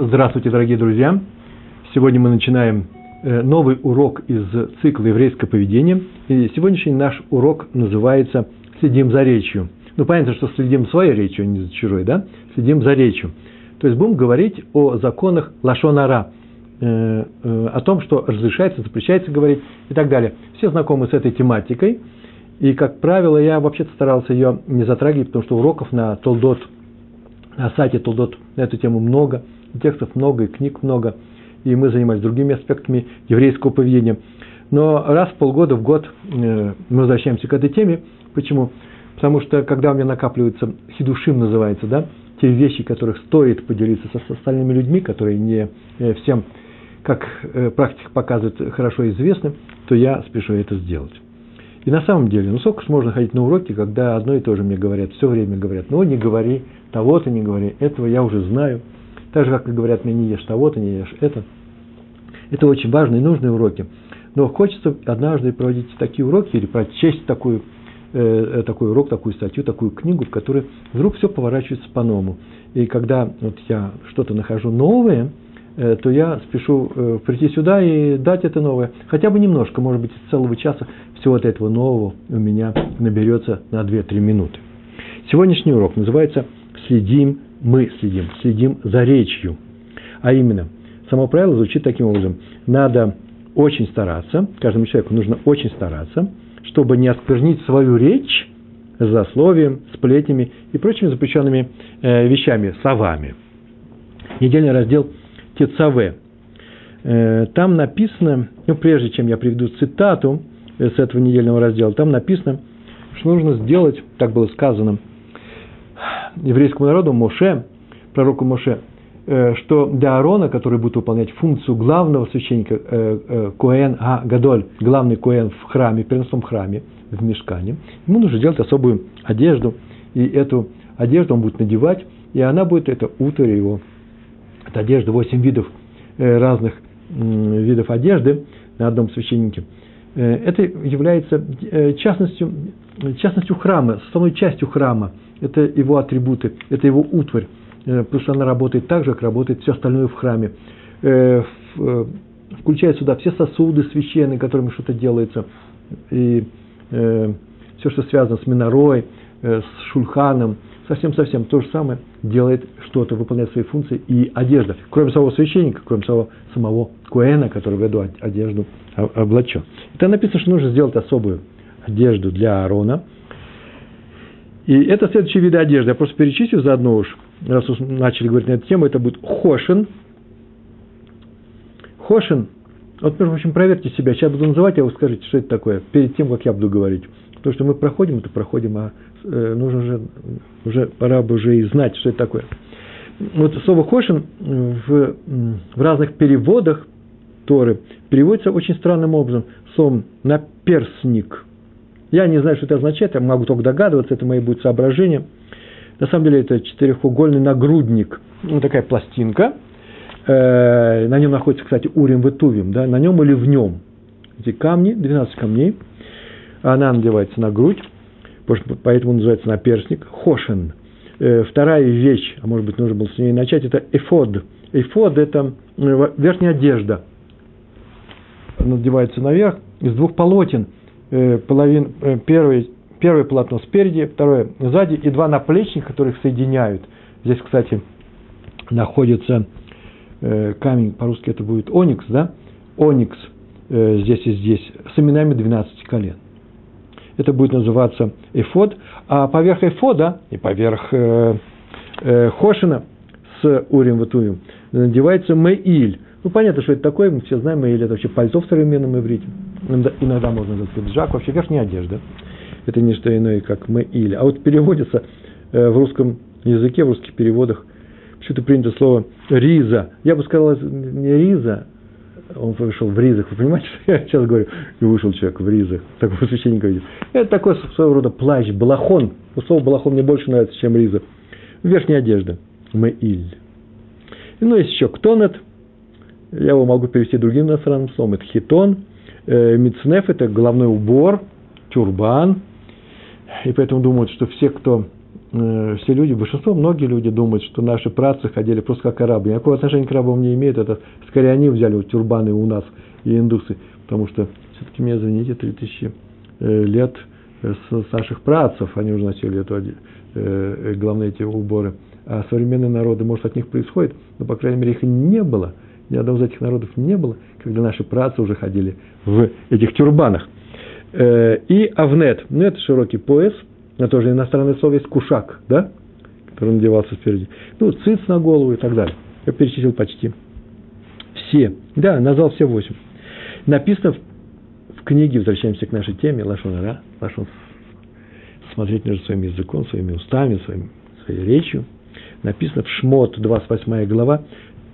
Здравствуйте, дорогие друзья! Сегодня мы начинаем э, новый урок из цикла «Еврейское поведение». И сегодняшний наш урок называется «Следим за речью». Ну, понятно, что следим своей речью, а не за чужой, да? Следим за речью. То есть будем говорить о законах лашонара, э, э, о том, что разрешается, запрещается говорить и так далее. Все знакомы с этой тематикой. И, как правило, я вообще-то старался ее не затрагивать, потому что уроков на Толдот, на сайте Толдот на эту тему много – текстов много, и книг много, и мы занимались другими аспектами еврейского поведения. Но раз в полгода, в год э, мы возвращаемся к этой теме. Почему? Потому что, когда у меня накапливается, хидушим называется, да, те вещи, которых стоит поделиться со остальными людьми, которые не э, всем, как э, практика показывает, хорошо известны, то я спешу это сделать. И на самом деле, ну сколько можно ходить на уроки, когда одно и то же мне говорят, все время говорят, ну не говори, того-то не говори, этого я уже знаю – так же, как и говорят мне, не ешь того-то, не ешь это. Это очень важные и нужные уроки. Но хочется однажды проводить такие уроки или прочесть такую, э, такой урок, такую статью, такую книгу, в которой вдруг все поворачивается по-новому. И когда вот я что-то нахожу новое, э, то я спешу э, прийти сюда и дать это новое. Хотя бы немножко, может быть, из целого часа всего этого нового у меня наберется на 2-3 минуты. Сегодняшний урок называется «Следим мы следим, следим за речью. А именно, само правило звучит таким образом. Надо очень стараться, каждому человеку нужно очень стараться, чтобы не осквернить свою речь злословием, сплетнями и прочими запрещенными э, вещами, словами. Недельный раздел Тецаве. Э, там написано, ну, прежде чем я приведу цитату э, с этого недельного раздела, там написано, что нужно сделать, так было сказано, еврейскому народу, Моше, пророку Моше, э, что для Аарона, который будет выполнять функцию главного священника, э, э, Коэн А Гадоль, главный Коэн в храме, в переносном храме, в мешкане, ему нужно делать особую одежду, и эту одежду он будет надевать, и она будет, это утро его, это одежда, восемь видов разных видов одежды на одном священнике. Это является частностью, частностью храма, основной частью храма – это его атрибуты, это его утварь, э, потому что она работает так же, как работает все остальное в храме. Э, э, включая сюда все сосуды священные, которыми что-то делается, и все, что связано с минорой, с шульханом, совсем-совсем то же самое делает что-то, выполняет свои функции и одежда. Кроме самого священника, кроме самого, самого Куэна, который в эту одежду облачен. И там написано, что нужно сделать особую одежду для Аарона – и это следующие виды одежды. Я просто перечислю заодно уж, раз уж начали говорить на эту тему, это будет хошин. Хошин. Вот, между прочим, проверьте себя. Сейчас буду называть, а вы скажите, что это такое, перед тем, как я буду говорить. То, что мы проходим, это проходим, а э, нужно же, уже, пора бы уже и знать, что это такое. Вот слово хошин в, в разных переводах Торы переводится очень странным образом. Словом наперсник – я не знаю, что это означает, я могу только догадываться, это мои будут соображения. На самом деле это четырехугольный нагрудник, ну, такая пластинка. Э, на нем находится, кстати, Урим Ветувим, да, на нем или в нем. Эти камни, 12 камней, она надевается на грудь, поэтому называется наперстник, хошен. Э, вторая вещь, а может быть, нужно было с ней начать, это эфод. Эфод – это э, верхняя одежда. Надевается наверх из двух полотен – Э, половин, первый, первое полотно спереди, второе сзади, и два наплечника, которые их соединяют. Здесь, кстати, находится камень, по-русски это будет оникс, да? Оникс здесь и здесь, с именами 12 колен. Это будет называться эфод, а поверх эфода и поверх э, э, хошина с урим ватуем надевается меиль. Ну, понятно, что это такое, мы все знаем, меиль – это вообще пальто в современном иврите иногда можно назвать пиджак, вообще верхняя одежда. Это не что иное, как мы или. А вот переводится э, в русском языке, в русских переводах, почему-то принято слово риза. Я бы сказал, не риза, он вышел в ризах. Вы понимаете, что я сейчас говорю, и вышел человек в ризах. Такого священника видит. Это такой своего рода плащ, балахон. Но слово балахон мне больше нравится, чем риза. Верхняя одежда. Меиль. Ну, есть еще ктонет. Я его могу перевести другим иностранным словом. Это хитон. Э, Мицнеф – это головной убор, тюрбан. И поэтому думают, что все, кто все люди, большинство, многие люди думают, что наши працы ходили просто как арабы. Никакого отношения к арабам не имеют. Это скорее они взяли вот тюрбаны у нас и индусы. Потому что все-таки, меня извините, 3000 э, лет с наших працев они уже носили эту, э, главные эти уборы. А современные народы, может, от них происходит, но, по крайней мере, их не было. Ни одного из этих народов не было, когда наши працы уже ходили в этих тюрбанах. Э, и авнет, ну это широкий пояс, это тоже иностранное слово есть кушак, да, который надевался спереди. Ну, циц на голову и так далее. Я перечислил почти все. Да, назвал все восемь. Написано в, в книге, возвращаемся к нашей теме, Лашон Ара, Лашон смотреть между своим языком, своими устами, своим, своей речью. Написано в Шмот, 28 глава,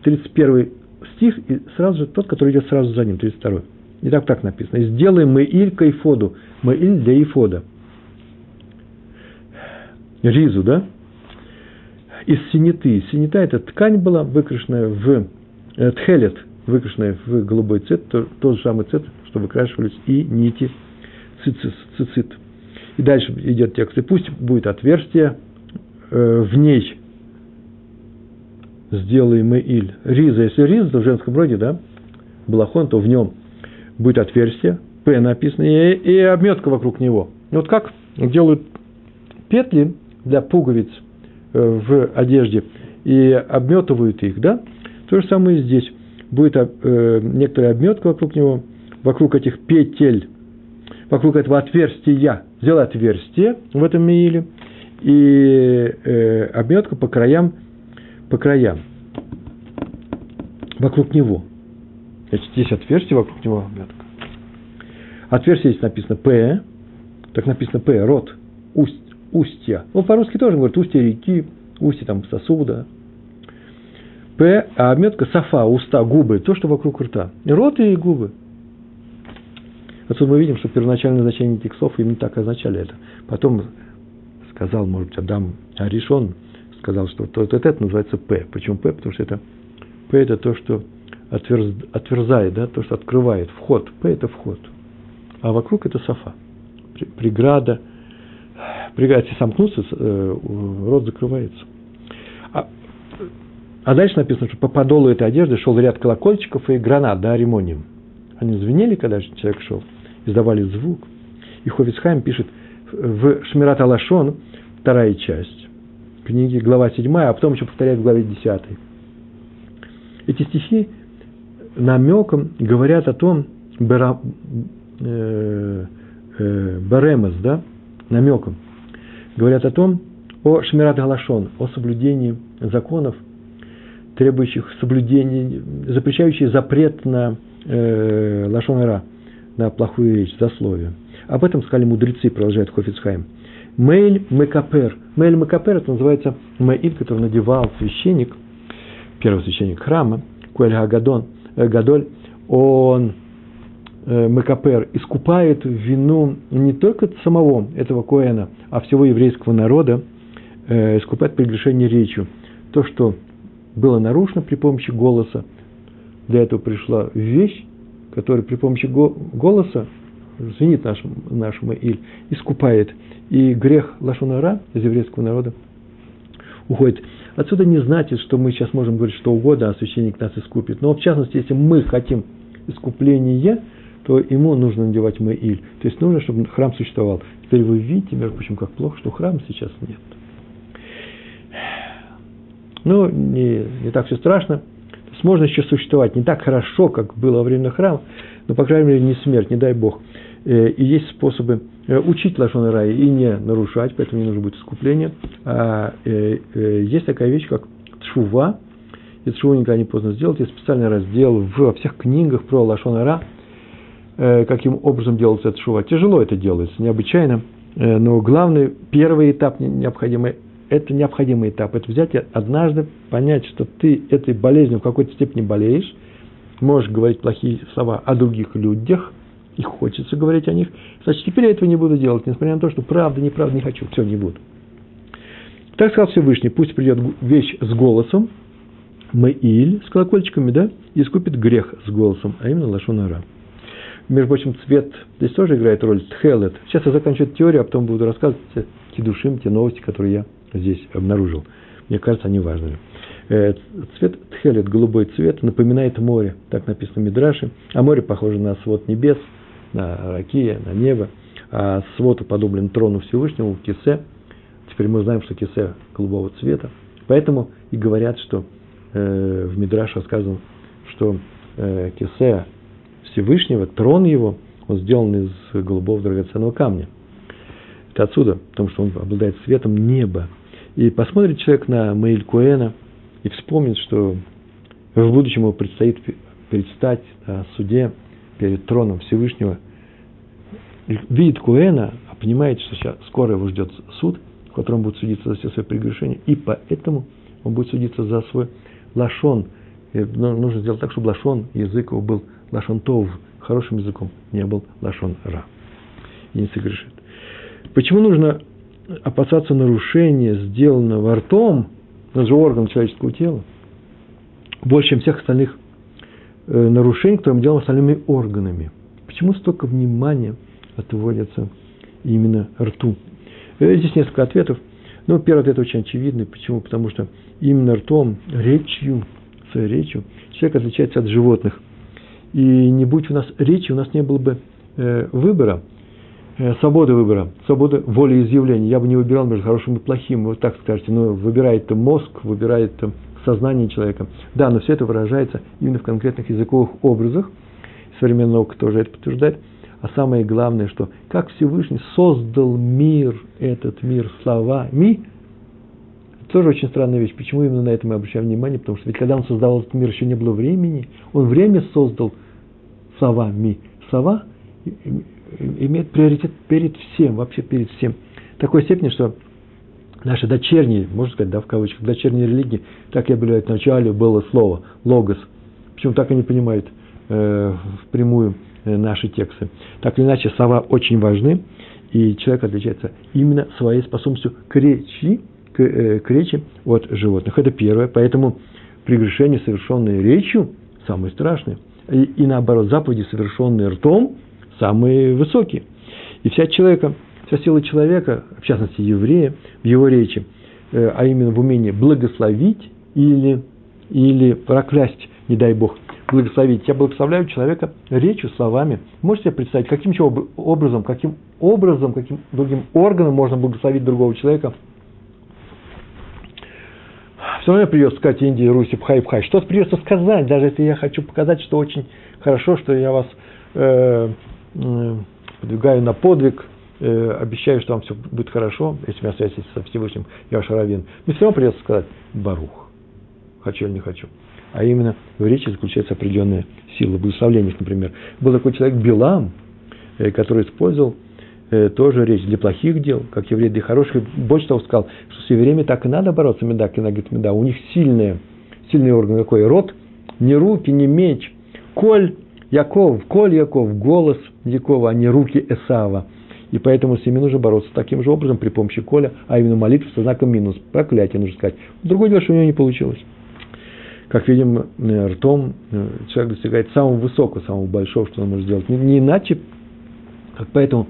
31 стих, и сразу же тот, который идет сразу за ним, 32. И так так написано. «Сделай мы иль к ифоду». Мы иль для ифода. Ризу, да? Из синеты. Синета – это ткань была, выкрашенная в э, тхелет, выкрашенная в голубой цвет, то, тот же самый цвет, что выкрашивались и нити цицис, цицит. И дальше идет текст. И пусть будет отверстие э, в ней. Сделаем мы иль. Риза, если риза, то в женском роде, да, балахон, то в нем будет отверстие, П написано, и, и обметка вокруг него. Вот как делают петли для пуговиц э, в одежде и обметывают их, да? То же самое и здесь. Будет э, некоторая обметка вокруг него, вокруг этих петель, вокруг этого отверстия. Сделай отверстие в этом меиле и э, обметка по краям, по краям, вокруг него. Значит, здесь отверстие, вокруг него обметка. Отверстие здесь написано פה, так написано פה, рот, усть, устья. Ну, по-русски тоже говорят устья реки, устья там сосуда. פה, а обметка שפה, уста, губы, то, что вокруг рта. Рот и губы. Отсюда мы видим, что первоначальное значение этих слов именно так означали это. Потом сказал, может быть, אדם הראשון, сказал, что вот это называется פה. Почему פה? Потому что это פה это то, что отверз, отверзает, да, то, что открывает, вход. פה – это вход. А вокруг – это שפה. Преграда. Если сомкнуться, э, рот закрывается. А, а дальше написано, что по подолу этой одежды шел ряд колокольчиков и гранат, да, רימונים. Они звенели, когда человек шел, издавали звук. И Ховицхайм пишет в Шмират Алашон, вторая часть книги, глава 7, а потом еще повторяет в главе 10. Эти стихи намеком говорят о том, бера, э, э, да, намеком, говорят о том, о шмират галашон, о соблюдении законов, требующих соблюдения, запрещающих запрет на э, лашон на плохую речь, засловие. Об этом сказали мудрецы, продолжает Хофицхайм. Мейль Мекапер. Мейль Мекапер, это называется мейль, который надевал священник, первый священник храма, Куэль Гагадон, Э, Гадоль, он Макапер искупает вину не только самого этого Коэна, а всего еврейского народа, э, искупает прегрешение речью. То, что было нарушено при помощи голоса, для этого пришла вещь, которая при помощи голоса звенит наш, наш Маиль, искупает. И грех Лашонара из еврейского народа уходит. Отсюда не значит, что мы сейчас можем говорить что угодно, а священник нас искупит. Но в частности, если мы хотим искупления, то ему нужно надевать маиль. То есть нужно, чтобы храм существовал. Теперь вы видите, между прочим, как плохо, что храма сейчас нет. Ну, не, не так все страшно. То есть можно еще существовать не так хорошо, как было во время храма, но, по крайней мере, не смерть, не дай Бог. Э, и есть способы Э, учить Лашон Рая и не нарушать, поэтому не нужно будет искупление. А, э, есть такая вещь, как Тшува. И Тшуву никогда не поздно сделать. Есть специальный раздел во всех книгах про Лашон Ра, э, каким образом делается Тшува. Тяжело это делается, необычайно. Э, но главный, первый этап необходимый, это необходимый этап. Это взять и однажды понять, что ты этой болезнью в какой-то степени болеешь, можешь говорить плохие слова о других людях – и хочется говорить о них, значит, теперь я этого не буду делать, несмотря на то, что правда, неправда не хочу, все, не буду. Так сказал Всевышний, пусть придет вещь с голосом, Маиль с колокольчиками, да, и искупит грех с голосом, а именно Лашонара. Между прочим, цвет здесь тоже играет роль, тхелет. Сейчас я заканчиваю теорию, а потом буду рассказывать те, душим, те новости, которые я здесь обнаружил. Мне кажется, они важными. Э, цвет тхелет, голубой цвет, напоминает море, так написано в Мидраше. А море похоже на свод небес, на ракия, на небо. А свод уподоблен трону Всевышнего, кисе. Теперь мы знаем, что кисе голубого цвета. Поэтому и говорят, что э, в Мидраше сказано, что э, кисе Всевышнего, трон его, он сделан из голубого драгоценного камня. Это отсюда, потому что он обладает светом неба. И посмотрит человек на Маиль Куэна и вспомнит, что в будущем ему предстоит предстать на суде перед троном Всевышнего. Видит Куэна, а понимает, что сейчас скоро его ждет суд, в котором будет судиться за все свои прегрешения, и поэтому он будет судиться за свой лашон. И нужно сделать так, чтобы лашон, язык его был лашон тов, хорошим языком, не был лашон ра. И не согрешит. Почему нужно опасаться нарушения, сделанного ртом, это же орган человеческого тела, больше, чем всех остальных э, нарушений, которые мы делаем остальными органами? Почему столько внимания отводится именно рту? Э, здесь несколько ответов. Ну, первый ответ очень очевидный. Почему? Потому что именно ртом, речью, своей речью, человек отличается от животных. И не будь у нас речи, у нас не было бы э, выбора – Э, свобода выбора, свобода волеизъявления. Я бы не выбирал между хорошим и плохим. Вы так скажете, ну, выбирает мозг, выбирает сознание человека. Да, но все это выражается именно в конкретных языковых образах. Современная наука тоже это подтверждает. А самое главное, что как Всевышний создал мир, этот мир словами, тоже очень странная вещь. Почему именно на это мы обращаем внимание? Потому что ведь когда он создавал этот мир, еще не было времени. Он время создал словами. Слова имеет приоритет перед всем, вообще перед всем. В такой степени, что наши дочерние, можно сказать, да, в кавычках, дочерние религии, так и объявляют, вначале было слово, логос. Почему так они понимают э, впрямую э, наши тексты. Так или иначе, слова очень важны, и человек отличается именно своей способностью к речи, к, э, к речи от животных. Это первое. Поэтому прегрешения, совершенные речью, самые страшные. И, и наоборот, заповеди, совершенные ртом, самые высокие. И вся человека, вся сила человека, в частности еврея, в его речи, э, а именно в умении благословить или, или проклясть, не дай Бог, благословить. Я благословляю человека речью, словами. Можете себе представить, каким образом, каким образом, каким другим органом можно благословить другого человека? Все равно придется сказать Индии, Руси, пхай, пхай. Что-то придется сказать, даже если я хочу показать, что очень хорошо, что я вас э, Э, подвигаю на подвиг, э, обещаю, что вам все будет хорошо, если меня связь со Всевышним, я ваш раввин. Мне все равно придется сказать Барух. Хочу или не хочу. А именно в речи заключается определенная сила. В благословениях, например. Был такой человек Билам, э, который использовал тоже речь для плохих дел, как еврей для хороших. Больше того сказал, что с евреями так и надо бороться, меда, кинагит, меда. У них сильные, сильный орган какой? Рот, не руки, не меч. Коль Яков, Коль Яков, голос Якова, а не руки Эсава. И поэтому с ними нужно бороться таким же образом при помощи Коля, а именно молитвы со знаком минус. Проклятие нужно сказать. Другое дело, что у него не получилось. Как видим, э, ртом э, человек достигает самого высокого, самого большого, что он может сделать. Не иначе, как поэтому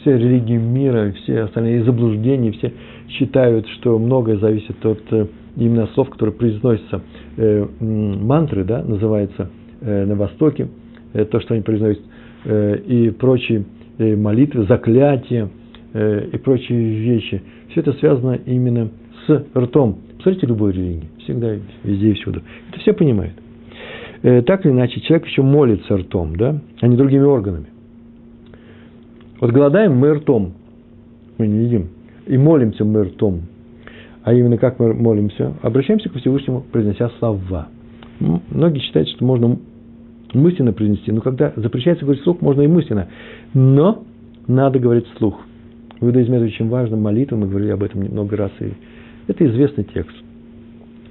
все религии мира, все остальные заблуждения, все считают, что многое зависит от э, именно слов, которые произносятся. Мантры, да, называется на Востоке, Э, то, что они произносят, э, и прочие э, молитвы, заклятия и прочие вещи. Все это связано именно с ртом. Посмотрите любой религии, всегда, везде и всюду. Это все понимают. Так или иначе, человек еще молится ртом, да, а не другими органами. Вот голодаем мы ртом, мы не едим, и молимся мы ртом. А именно как мы молимся? Обращаемся к Всевышнему, произнося слова. Многие считают, что можно мысленно произнести. Но когда запрещается говорить вслух, можно и мысленно. Но надо говорить вслух. В иудаизме это очень важно. Молитва, мы говорили об этом много раз. И это известный текст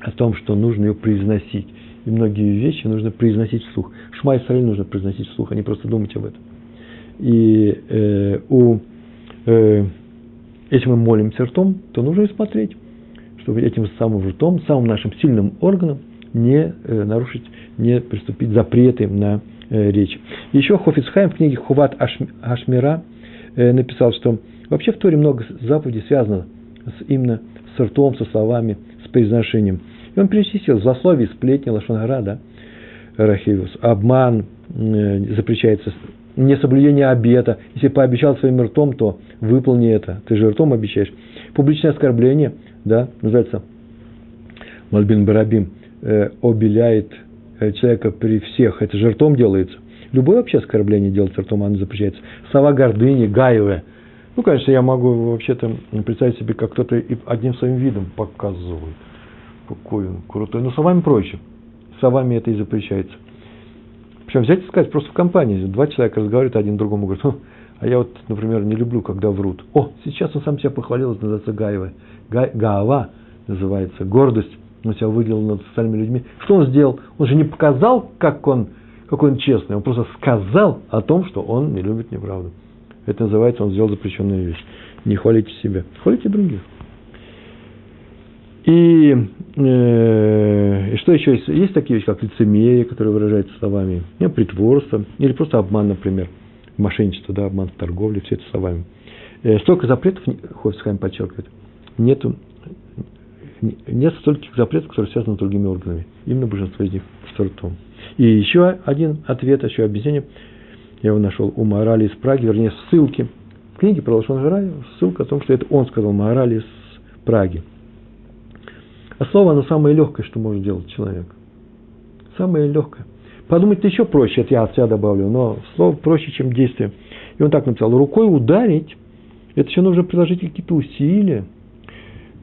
о том, что нужно ее произносить. И многие вещи нужно произносить вслух. Шма Исраиль нужно произносить вслух, а не просто думать об этом. И э, у, э, если мы молимся ртом, то нужно смотреть, чтобы этим самым ртом, самым нашим сильным органом не э, нарушить не приступить запреты на э, речь. Еще Хофицхайм в книге Хуват Ашмира э, написал, что вообще в Торе много заповедей связано с, именно с ртом, со словами, с произношением. И он перечислил злословие, сплетни, лошонгара, да, Рахивус, обман э, запрещается, несоблюдение обета. Если пообещал своим ртом, то выполни это. Ты же ртом обещаешь. Публичное оскорбление, да, называется Мальбин Барабим, э, обеляет э, человека при всех. Это же ртом делается. Любое вообще оскорбление делается ртом, оно запрещается. Слова гордыни, гаевые. Ну, конечно, я могу вообще-то представить себе, как кто-то одним своим видом показывает. Какой он крутой. Но словами проще. Словами это и запрещается. Причем взять и сказать, просто в компании. Два человека разговаривают, один другому говорит, «Хм, а я вот, например, не люблю, когда врут. О, сейчас он сам себя похвалил, это называется гаева. Га, гаава называется, гордость. Он себя выделил над остальными людьми. Что он сделал? Он же не показал, как он, какой он честный. Он просто сказал о том, что он не любит неправду. Это называется, он сделал запрещенную вещь. Не хвалите себя, хвалите других. И, э, что еще есть? Есть такие вещи, как лицемерие, которые выражаются словами, нет, притворство, или просто обман, например, мошенничество, да, обман в торговле, все это словами. Э, столько запретов, Хофисхайм подчеркивает, нету, нет стольких запретов, которые связаны с другими органами. Именно большинство из них с ртом. И еще один ответ, еще объяснение, я его нашел у Морали из Праги, вернее, ссылки. В книге про Лошон ссылка о том, что это он сказал Морали из Праги. А слово, оно самое легкое, что может делать человек. Самое легкое. Подумать-то еще проще, это я от себя добавлю, но слово проще, чем действие. И он так написал, рукой ударить, это еще нужно приложить какие-то усилия.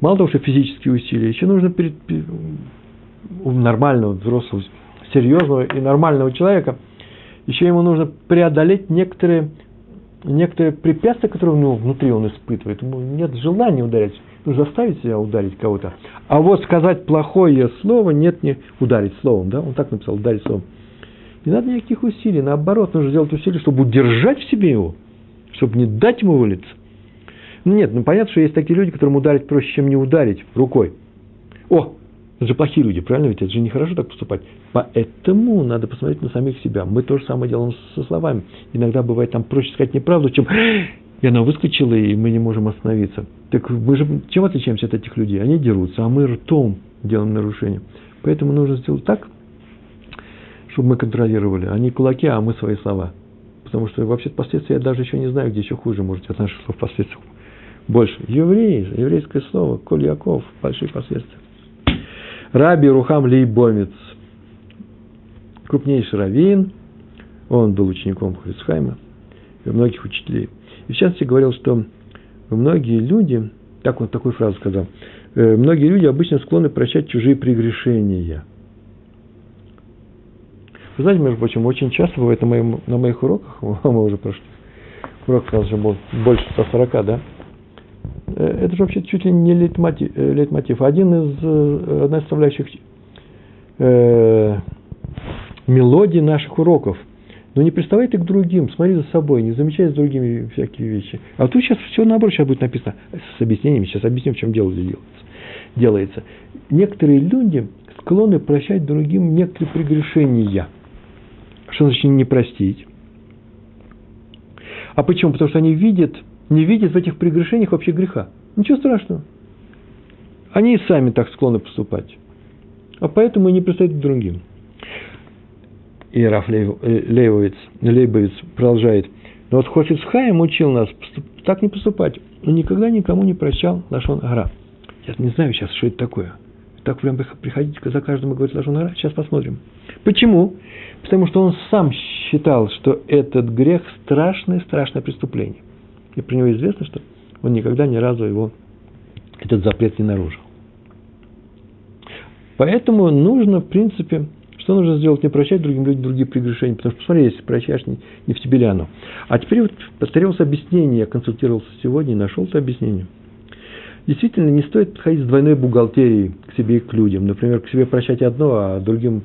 Мало того, что физические усилия, еще нужно перед, у нормального, взрослого, серьезного и нормального человека, еще ему нужно преодолеть некоторые, некоторые препятствия, которые ну, внутри он испытывает. Ему нет желания ударять заставить себя ударить кого-то. А вот сказать плохое слово, нет, не ударить словом, да, он так написал, ударить словом. Не надо никаких усилий, наоборот, нужно сделать усилия, чтобы удержать в себе его, чтобы не дать ему вылиться. Ну нет, ну понятно, что есть такие люди, которым ударить проще, чем не ударить рукой. О, это же плохие люди, правильно? Ведь это же нехорошо так поступать. Поэтому надо посмотреть на самих себя. Мы то же самое делаем со словами. Иногда бывает там проще сказать неправду, чем и она выскочила, и мы не можем остановиться. Так мы же чем отличаемся от этих людей? Они дерутся, а мы ртом делаем нарушение. Поэтому нужно сделать так, чтобы мы контролировали. Они кулаки, а мы свои слова. Потому что вообще последствия я даже еще не знаю, где еще хуже может от наших слов последствий. Больше. Еврей, еврейское слово, Коль Яков, большие последствия. Раби Рухам Лейбомец, крупнейший раввин, он был учеником Хрисхайма и многих учителей. И в частности говорил, что многие люди, так он такую фразу сказал, «Э, многие люди обычно склонны прощать чужие прегрешения. Вы знаете, между прочим, очень часто бывает на, моем, на моих уроках, мы уже прошли, урок у нас уже был больше 140, да? Э, это же вообще чуть ли не лейтмотив. Э, лейтмотив. Один из, одна из составляющих э, мелодий наших уроков – но не приставай ты к другим, смотри за собой, не замечай с другими всякие вещи. А тут сейчас все наоборот, сейчас будет написано с объяснениями, сейчас объясним, в чем дело делается. делается. Некоторые люди склонны прощать другим некоторые прегрешения. Что значит не простить? А почему? Потому что они видят, не видят в этих прегрешениях вообще греха. Ничего страшного. Они и сами так склонны поступать. А поэтому и не пристают к другим. И Раф Лейбовец, Лейбовец продолжает. Но вот Хофиц Хаим учил нас так не поступать. Он никогда никому не прощал Лашон Гара. Я не знаю сейчас, что это такое. Так прям приходить за каждым и говорить Лашон Гара. Сейчас посмотрим. Почему? Потому что он сам считал, что этот грех страшное, страшное преступление. И про него известно, что он никогда ни разу его, этот запрет не нарушил. Поэтому нужно, в принципе, что нужно сделать? Не прощать другим людям другие прегрешения. Потому что, посмотри, если прощаешь, не, не в тебе ли оно. А теперь вот повторилось объяснение. Я консультировался сегодня и нашел это объяснение. Действительно, не стоит подходить с двойной бухгалтерией к себе и к людям. Например, к себе прощать одно, а другим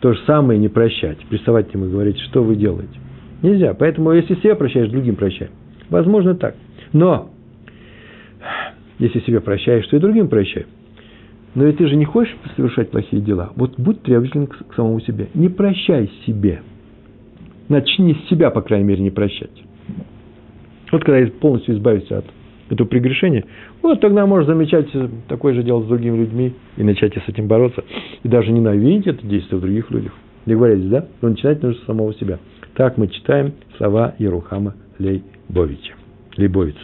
то же самое не прощать. Приставать к ним и говорить, что вы делаете. Нельзя. Поэтому, если себя прощаешь, другим прощай. Возможно так. Но, если себя прощаешь, то и другим прощай. Но ведь ты же не хочешь совершать плохие дела. Вот будь требователен к, самому себе. Не прощай себе. Начни с себя, по крайней мере, не прощать. Вот когда полностью избавиться от это прегрешение, вот тогда можешь замечать такое же дело с другими людьми и начать с этим бороться. И даже ненавидеть это действие в других людях. Договорились, да? Но начинать нужно с самого себя. Так мы читаем слова Ерухама Лейбовича. Лейбовица.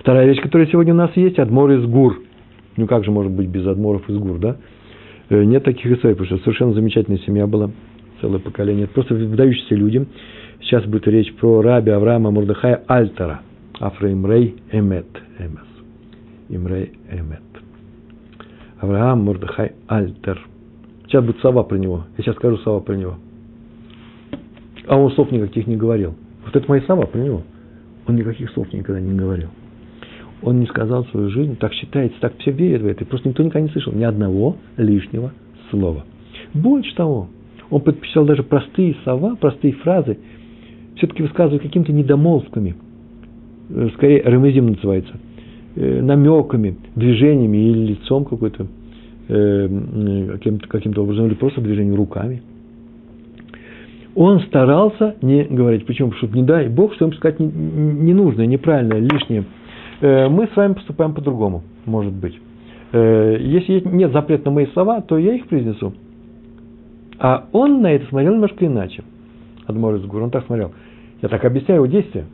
Вторая вещь, которая сегодня у нас есть, адмор из гур. Ну как же может быть без адморов из гур, да? Э, нет таких историй, потому что совершенно замечательная семья была, целое поколение. Это просто выдающиеся люди. Сейчас будет речь про раби Авраама Мурдыхая Альтера. Афра Имрей Эмет. Эмес. Имрей Эмет. Авраам Мурдыхай Альтер. Сейчас будет сова про него. Я сейчас скажу сова про него. А он слов никаких не говорил. Вот это мои слова про него. Он никаких слов никогда не говорил. Он не сказал свою жизнь, так считается, так все верят в это. И просто никто никогда не слышал ни одного лишнего слова. Больше того, он подписал даже простые слова, простые фразы, все-таки высказывая какими-то недомолвками, э, скорее ремезим называется, э, намеками, движениями или лицом какой-то, э, каким-то, каким-то образом, или просто движением руками. Он старался не говорить. Почему? Потому что не дай Бог, что им сказать ненужное, неправильное, лишнее. Мы с вами поступаем по-другому, может быть. Если нет запрета на мои слова, то я их произнесу. А он на это смотрел немножко иначе. Адмор из он так смотрел. Я так объясняю его действия.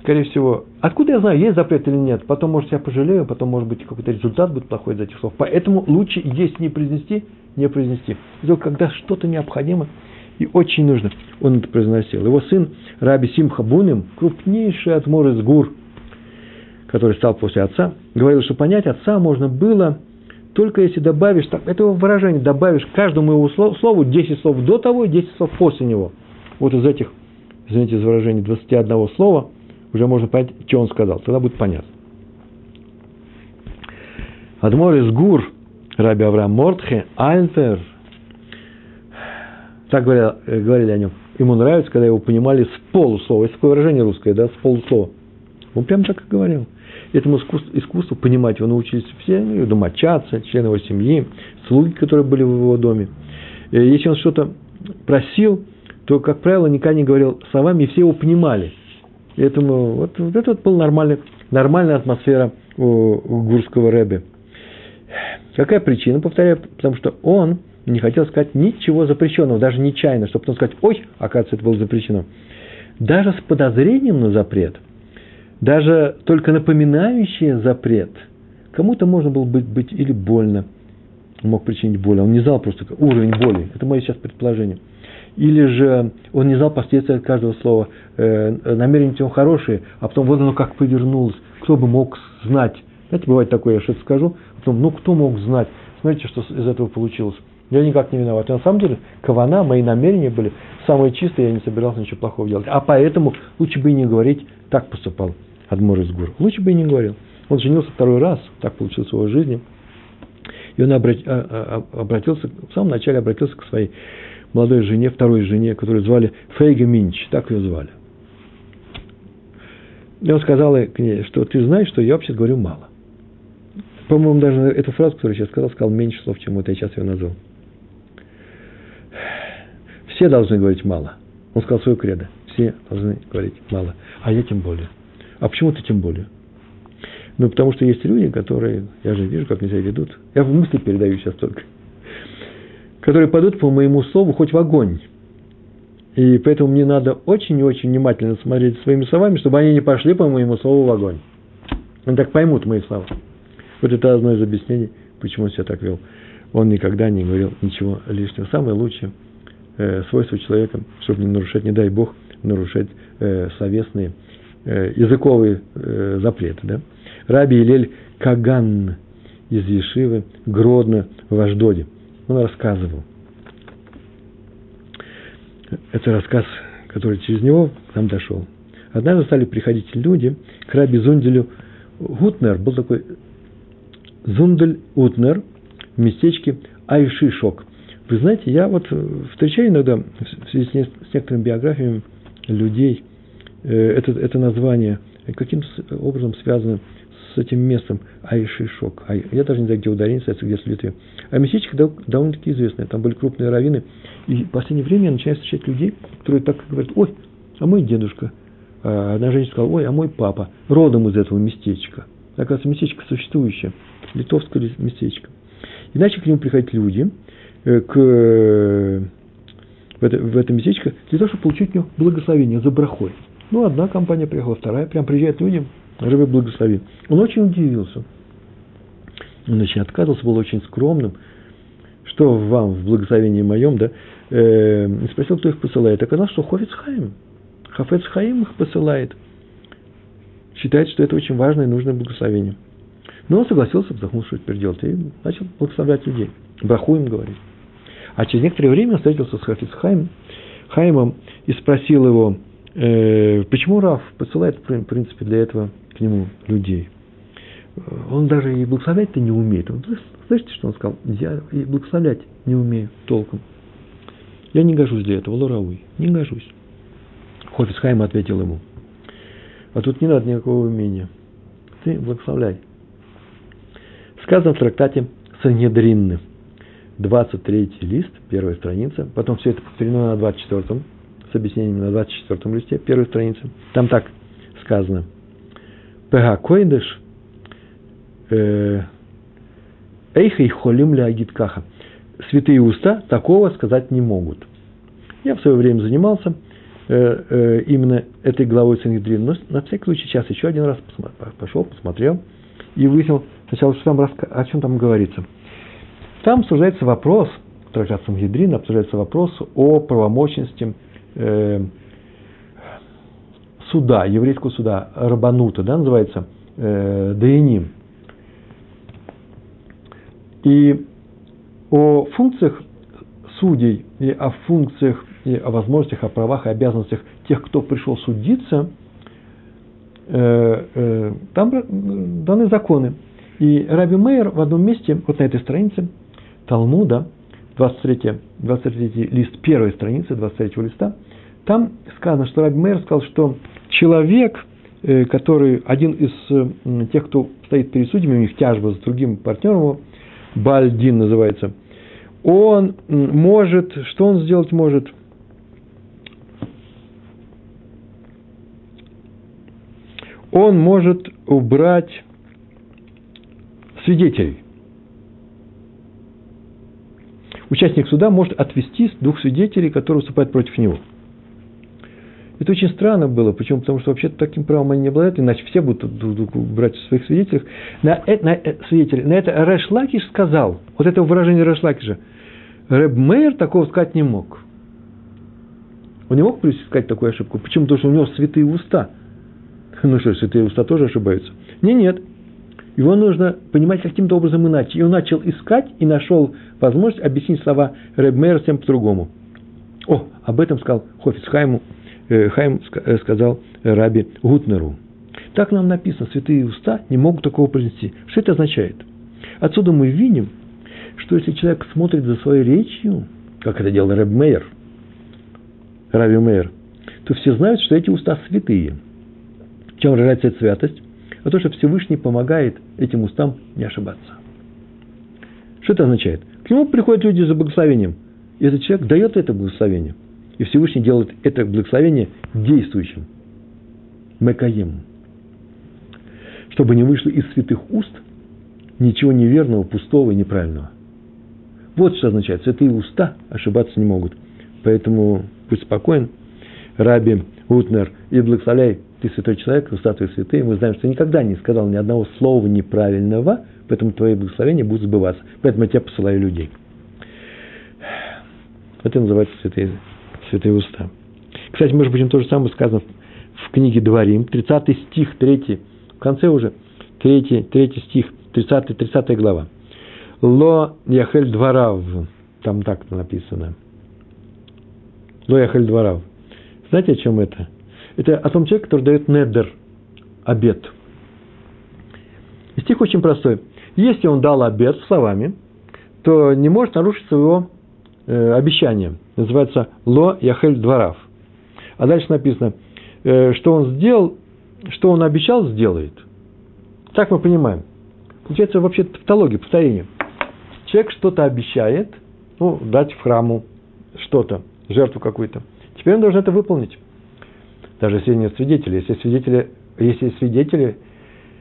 Скорее всего, откуда я знаю, есть запрет или нет? Потом, может, я пожалею, потом, может быть, какой-то результат будет плохой из этих слов. Поэтому лучше, если не произнести, не произнести. Когда что-то необходимо и очень нужно, он это произносил. Его сын Раби Симха Буним, крупнейший адмор из гур, который стал после отца, говорил, что понять отца можно было только если добавишь, так, это выражение, добавишь каждому его слову 10 слов до того и 10 слов после него. Вот из этих, извините за выражение, 21 слова уже можно понять, что он сказал. Тогда будет понятно. Адмор из Гур, Раби Авраам Мортхе, Альтер, так говорили, э, говорили о нем. Ему нравится, когда его понимали с полуслова. Есть такое выражение русское, да, с полуслова. Он прям так и говорил этому искусству, искусству понимать его научились все, ну, домочадцы, члены его семьи, слуги, которые были в его доме. Э, если он что-то просил, то, как правило, никогда не говорил словами, и все его понимали. Поэтому вот, вот это вот была нормальная, нормальная атмосфера у, у Гурского Рэбе. Какая причина? Повторяю, потому что он не хотел сказать ничего запрещенного, даже нечаянно, чтобы потом сказать, ой, оказывается, это было запрещено. Даже с подозрением на запрет – даже только напоминающее запрет, кому-то можно было быть, быть или больно, мог причинить боль, он не знал просто уровень боли, это мое сейчас предположение. Или же он не знал последствия каждого слова, э, намерения у него а потом вот оно как повернулось, кто бы мог знать. Знаете, бывает такое, я что-то скажу, а потом, ну кто мог знать, смотрите, что из этого получилось. Я никак не виноват. И на самом деле, кавана, мои намерения были самые чистые, я не собирался ничего плохого делать. А поэтому лучше бы и не говорить, так поступал. Адмор из Гур. Лучше бы и не говорил. Он женился второй раз, так получилось в его жизни. И он а, а, обратился, в самом начале обратился к своей молодой жене, второй жене, которую звали Фейга Минч, так ее звали. И он сказал к ней, что ты знаешь, что я вообще говорю мало. По-моему, даже эту фразу, которую я сейчас сказал, сказал меньше слов, чем вот я сейчас ее назвал. Все должны говорить мало. Он сказал свою кредо. Все должны говорить мало. А я тем более. А почему ты тем более? Ну, потому что есть люди, которые, я же вижу, как они себя ведут. Я в мысли передаю сейчас только. Которые пойдут по моему слову хоть в огонь. И поэтому мне надо очень и очень внимательно смотреть своими словами, чтобы они не пошли по моему слову в огонь. Они так поймут мои слова. Вот это одно из объяснений, почему он себя так вел. Он никогда не говорил ничего лишнего. Самое лучшее э, свойство человека, чтобы не нарушать, не дай Бог, нарушать э, словесные Э, языковые э, запреты. Да? Раби Илель Каган из Ешивы, Гродно, в Аждоде. Он рассказывал. Это рассказ, который через него нам дошел. Однажды стали приходить люди к Раби Зунделю Гутнер. Был такой Зундель Утнер в местечке Айшишок. Вы знаете, я вот встречаю иногда в связи с некоторыми биографиями людей – Э, это, это название каким образом связано с этим местом Айшишок. А я даже не знаю, где ударение стоит, где ее. А местечко довольно-таки известное. Там были крупные раввины. И в последнее время я начинаю встречать людей, которые так говорят, ой, а мой дедушка А одна женщина сказала, ой, а мой папа родом из этого местечка. Оказывается, местечко существующее, литовское местечко. И начали к нему приходить люди, э, к, в, это, в это местечко, для того, чтобы получить у него благословение за брахой. Ну, одна компания приехала, вторая, прям приезжают люди, Рыбы благослови. Он очень удивился. Он очень отказывался, был очень скромным. Что вам в благословении моем, да? Э, спросил, кто их посылает. Оказалось, что Хофец Хаим. Хафец Хаим их посылает. Считает, что это очень важное и нужное благословение. Но он согласился, вздохнул, что теперь делать, и начал благословлять людей. Браху им говорить. А через некоторое время встретился с Хафиц Хаим, Хаимом и спросил его, э, почему Раф посылает, в принципе, для этого к нему людей. Он даже и благословлять-то не умеет. Он, слышите, что он сказал? Я и благословлять не умею толком. Я не гожусь для этого, Лорауи, не гожусь. Хофисхайм ответил ему. А тут не надо никакого умения. Ты благословляй. Сказано в трактате Санедринны. 23 лист, первая страница. Потом все это повторено на 24-м, с объяснением на 24-м листе, первой странице. Там так сказано – Пега койдыш, э, эйхей холим каха. Святые уста такого сказать не могут. Я в свое время занимался э, э, именно этой главой Сангидрин, но на всякий случай сейчас еще один раз пошел, посмотрел и выяснил сначала, что там, о чем там говорится. Там обсуждается вопрос, трактат Сангидрин, обсуждается вопрос о правомощности э, суда, еврейского суда, Рабанута, да, называется, э, Даиним. И о функциях судей и о функциях, и о возможностях, о правах и обязанностях тех, кто пришел судиться, э, э, там даны законы. И Раби Мейер в одном месте, вот на этой странице Талмуда, 23, 23 лист первой страницы, 23 листа, там сказано, что Раби сказал, что человек, э, который один из э, тех, кто стоит перед судьями, у них тяжба с другим партнером, Бальдин называется, он может, что он сделать может? Он может убрать свидетелей. Участник суда может отвести двух свидетелей, которые выступают против него – это очень странно было. Почему? Потому что вообще таким правом они не обладают, иначе все будут брать в своих свидетелях. На, это, на, э, свидетели, на это Рэш Лакиш сказал, вот это выражение Рэш Лакиша, Рэб Мейер такого сказать не мог. Он не мог сказать такую ошибку. Почему? Потому что у него святые уста. Ну что, святые уста тоже ошибаются? Не, нет. Его нужно понимать каким-то образом иначе. И он начал искать и нашел возможность объяснить слова Рэб Мейера совсем по-другому. О, об этом сказал Хофец Хаим Э, Хайм э, сказал Раби Гутнеру. Так нам написано, святые уста не могут такого произнести. Что это означает? Отсюда мы видим, что если человек смотрит за своей речью, как это делал Рэб Мейер, Раби Мейер, то все знают, что эти уста святые. В чем выражается эта святость? А то, что Всевышний помогает этим устам не ошибаться. Что это означает? К нему приходят люди за благословением, и этот человек дает это благословение – и Всевышний делает это благословение действующим. Мекаем. Чтобы не вышло из святых уст ничего неверного, пустого и неправильного. Вот что означает. Святые уста ошибаться не могут. Поэтому будь спокоен, Раби Утнер, и благословляй, ты святой человек, уста твои святые. Мы знаем, что ты никогда не сказал ни одного слова неправильного, поэтому твои благословения будут сбываться. Поэтому я тебя посылаю людей. Это называется святые святые уста. Кстати, может быть, то же самое сказано в книге Дворим, 30 стих, 3, в конце уже, 3, 3 стих, 30, 30 глава. Ло яхель дворав, там так написано. Ло яхель дворав. Знаете, о чем это? Это о том человеке, который дает недер, обед. Стих очень простой. Если он дал обед словами, то не может нарушить своего э, обещание. Называется «Ло Яхель Дворав». А дальше написано, э, что он сделал, что он обещал, сделает. Так мы понимаем. Получается вообще тавтология, повторение. Человек что-то обещает, ну, дать в храму что-то, жертву какую-то. Теперь он должен это выполнить. Даже если нет свидетелей. Если свидетели, если свидетели,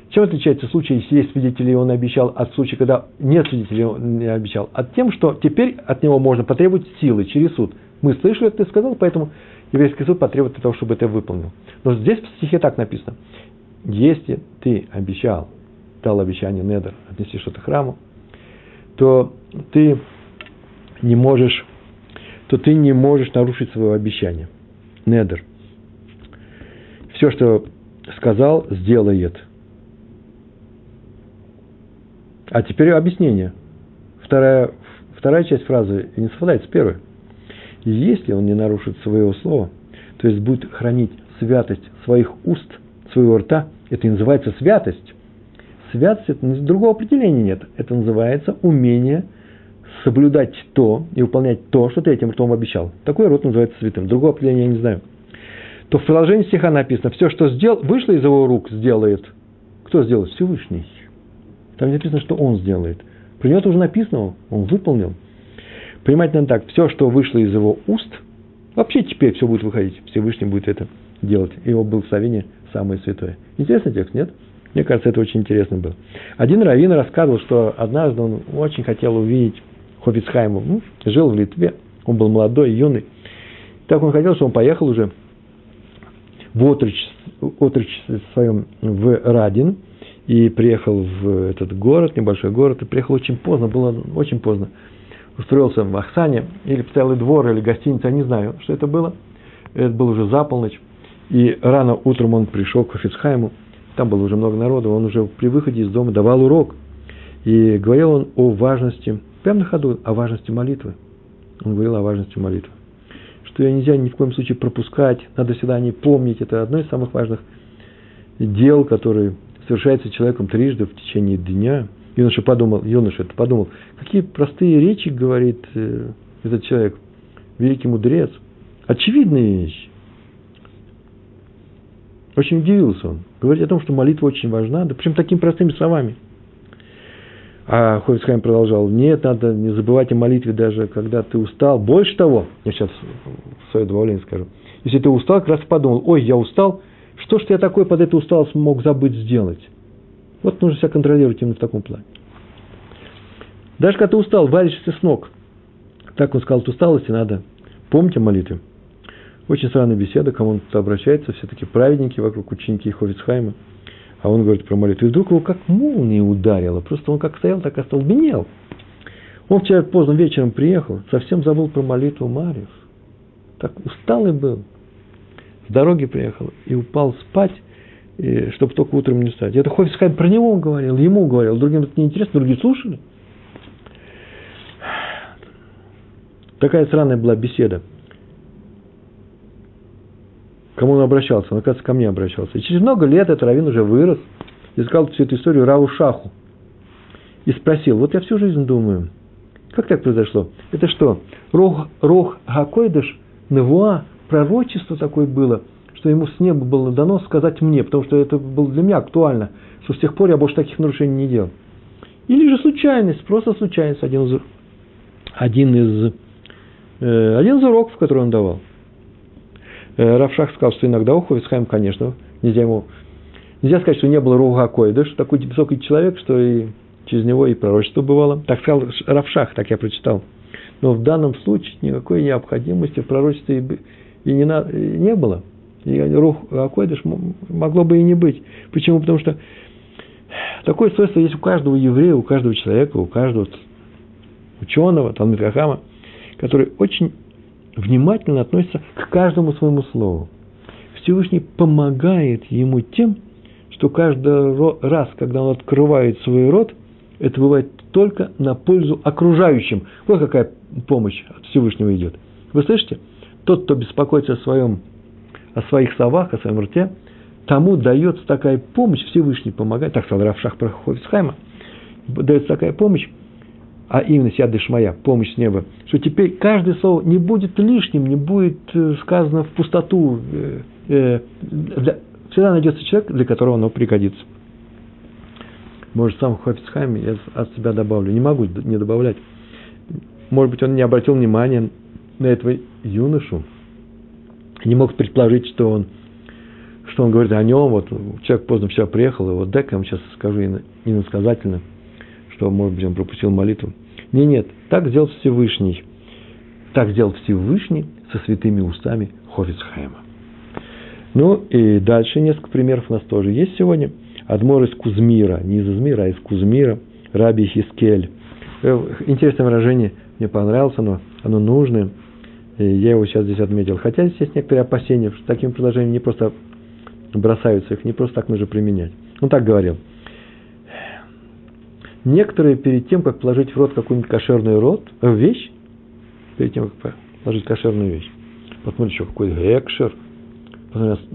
чем отличается случай, если есть свидетели, и он обещал, от случая, когда нет свидетелей, он не обещал? От тем, что теперь от него можно потребовать силы через суд. Мы слышали, ты сказал, поэтому еврейский суд потребует того, чтобы это выполнил. Но здесь в стихе так написано. Если ты обещал, дал обещание Недер отнести что-то храму, то ты не можешь, то ты не можешь нарушить свое обещание. Недер. Все, что сказал, сделает. А теперь объяснение. Вторая, вторая часть фразы не совпадает с первой. Если он не нарушит своего слова, то есть будет хранить святость своих уст, своего рта, это и называется святость. Святость, это другого определения нет. Это называется умение соблюдать то и выполнять то, что ты этим ртом обещал. Такой рот называется святым. Другого определения я не знаю. То в продолжении стиха написано, все, что сделал, вышло из его рук, сделает. Кто сделает? Всевышний. Там написано, что он сделает. Про него уже написано, он выполнил. Понимать надо так, все, что вышло из его уст, вообще теперь все будет выходить, Всевышний будет это делать. Его благословение самое святое. Интересный текст, нет? Мне кажется, это очень интересно было. Один раввин рассказывал, что однажды он очень хотел увидеть Хофицхайму. Ну, жил в Литве, он был молодой, юный. Так он хотел, что он поехал уже в отрочестве своем в Радин и приехал в этот город, небольшой город, и приехал очень поздно, было очень поздно. Устроился в Ахсане, или целый двор, или гостиница, я не знаю, что это было. Это было уже за полночь. И рано утром он пришел к Хафицхайму, там было уже много народу, он уже при выходе из дома давал урок. И говорил он о важности, прямо на ходу, о важности молитвы. Он говорил о важности молитвы. Что ее нельзя ни в коем случае пропускать, надо всегда о ней помнить. Это одно из самых важных дел, которые совершается человеком трижды в течение дня. Юноша подумал, юноша это подумал, какие простые речи говорит э, этот человек, великий мудрец. Очевидные вещи. Очень удивился он. Говорит о том, что молитва очень важна, да причем такими простыми словами. А Ховицхайм продолжал, нет, надо не забывать о молитве даже, когда ты устал. Больше того, я сейчас свое добавление скажу, если ты устал, как раз подумал, ой, я устал, что ж я такой под эту усталость мог забыть сделать? Вот нужно себя контролировать именно в таком плане. Даже когда ты устал, валишься с ног. Так он сказал, от усталости надо помнить о молитве. Очень странная беседа, кому он обращается, все таки праведники вокруг ученики Ховицхайма. А он говорит про молитву. И вдруг его как молния ударила. Просто он как стоял, так остолбенел. Он вчера поздно вечером приехал, совсем забыл про молитву Марьев. Так усталый был. С дороги приехал и упал спать, чтобы только утром не встать. Это Хофицхайм про него говорил, ему говорил. Другим это неинтересно, другие слушали. Такая странная была беседа кому он обращался? Он, оказывается, ко мне обращался. И через много лет этот раввин уже вырос и сказал всю эту историю Раву Шаху. И спросил, вот я всю жизнь думаю, как так произошло? Это что, Рох, Рох Гакойдыш, Невуа, пророчество такое было, что ему с неба было дано сказать мне, потому что это было для меня актуально, что с тех пор я больше таких нарушений не делал. Или же случайность, просто случайность, один из, один из, э, один из уроков, который он давал. Э, Равшах сказал, что иногда у Ховицхайм, конечно, нельзя ему... Нельзя сказать, что не было Руга Койдыш, такой высокий человек, что и через него и пророчество бывало. Так сказал Равшах, так я прочитал. Но в данном случае никакой необходимости в пророчестве и, не, на, и не было. И Рух Акойдыш могло бы и не быть. Почему? Потому что такое свойство есть у каждого еврея, у каждого человека, у каждого ученого, Талмитхахама, который очень внимательно относится к каждому своему слову. Всевышний помогает ему тем, что каждый раз, когда он открывает свой рот, это бывает только на пользу окружающим. Вот какая помощь от Всевышнего идет. Вы слышите? Тот, кто беспокоится о, своем, о своих словах, о своем рте, тому дается такая помощь, Всевышний помогает, так сказал Равшах Проховицхайма, дается такая помощь, а именно сядешь моя, помощь с неба, что теперь каждое слово не будет лишним, не будет э, сказано в пустоту. Э, э, всегда найдется человек, для которого оно пригодится. Может, сам Хофицхайм я от себя добавлю. Не могу не добавлять. Может быть, он не обратил внимания на этого юношу. Не мог предположить, что он что он говорит о нем, вот человек поздно вчера приехал, и вот дай-ка я вам сейчас скажу иносказательно, что, может быть, он пропустил молитву. Не, нет, так сделал Всевышний. Так сделал Всевышний со святыми устами Хофицхайма. Ну и дальше несколько примеров у нас тоже есть сегодня. Адмор из Кузмира, не из Измира, а из Кузмира, Раби Хискель. Э, интересное выражение, мне понравилось оно, оно нужное. И я его сейчас здесь отметил. Хотя здесь есть некоторые опасения, что таким предложением не просто бросаются, их не просто так нужно применять. Он так говорил. Некоторые перед тем, как положить в рот какую-нибудь кошерную рот, э, вещь, перед тем, как положить кошерную вещь, посмотрит еще какой экшер,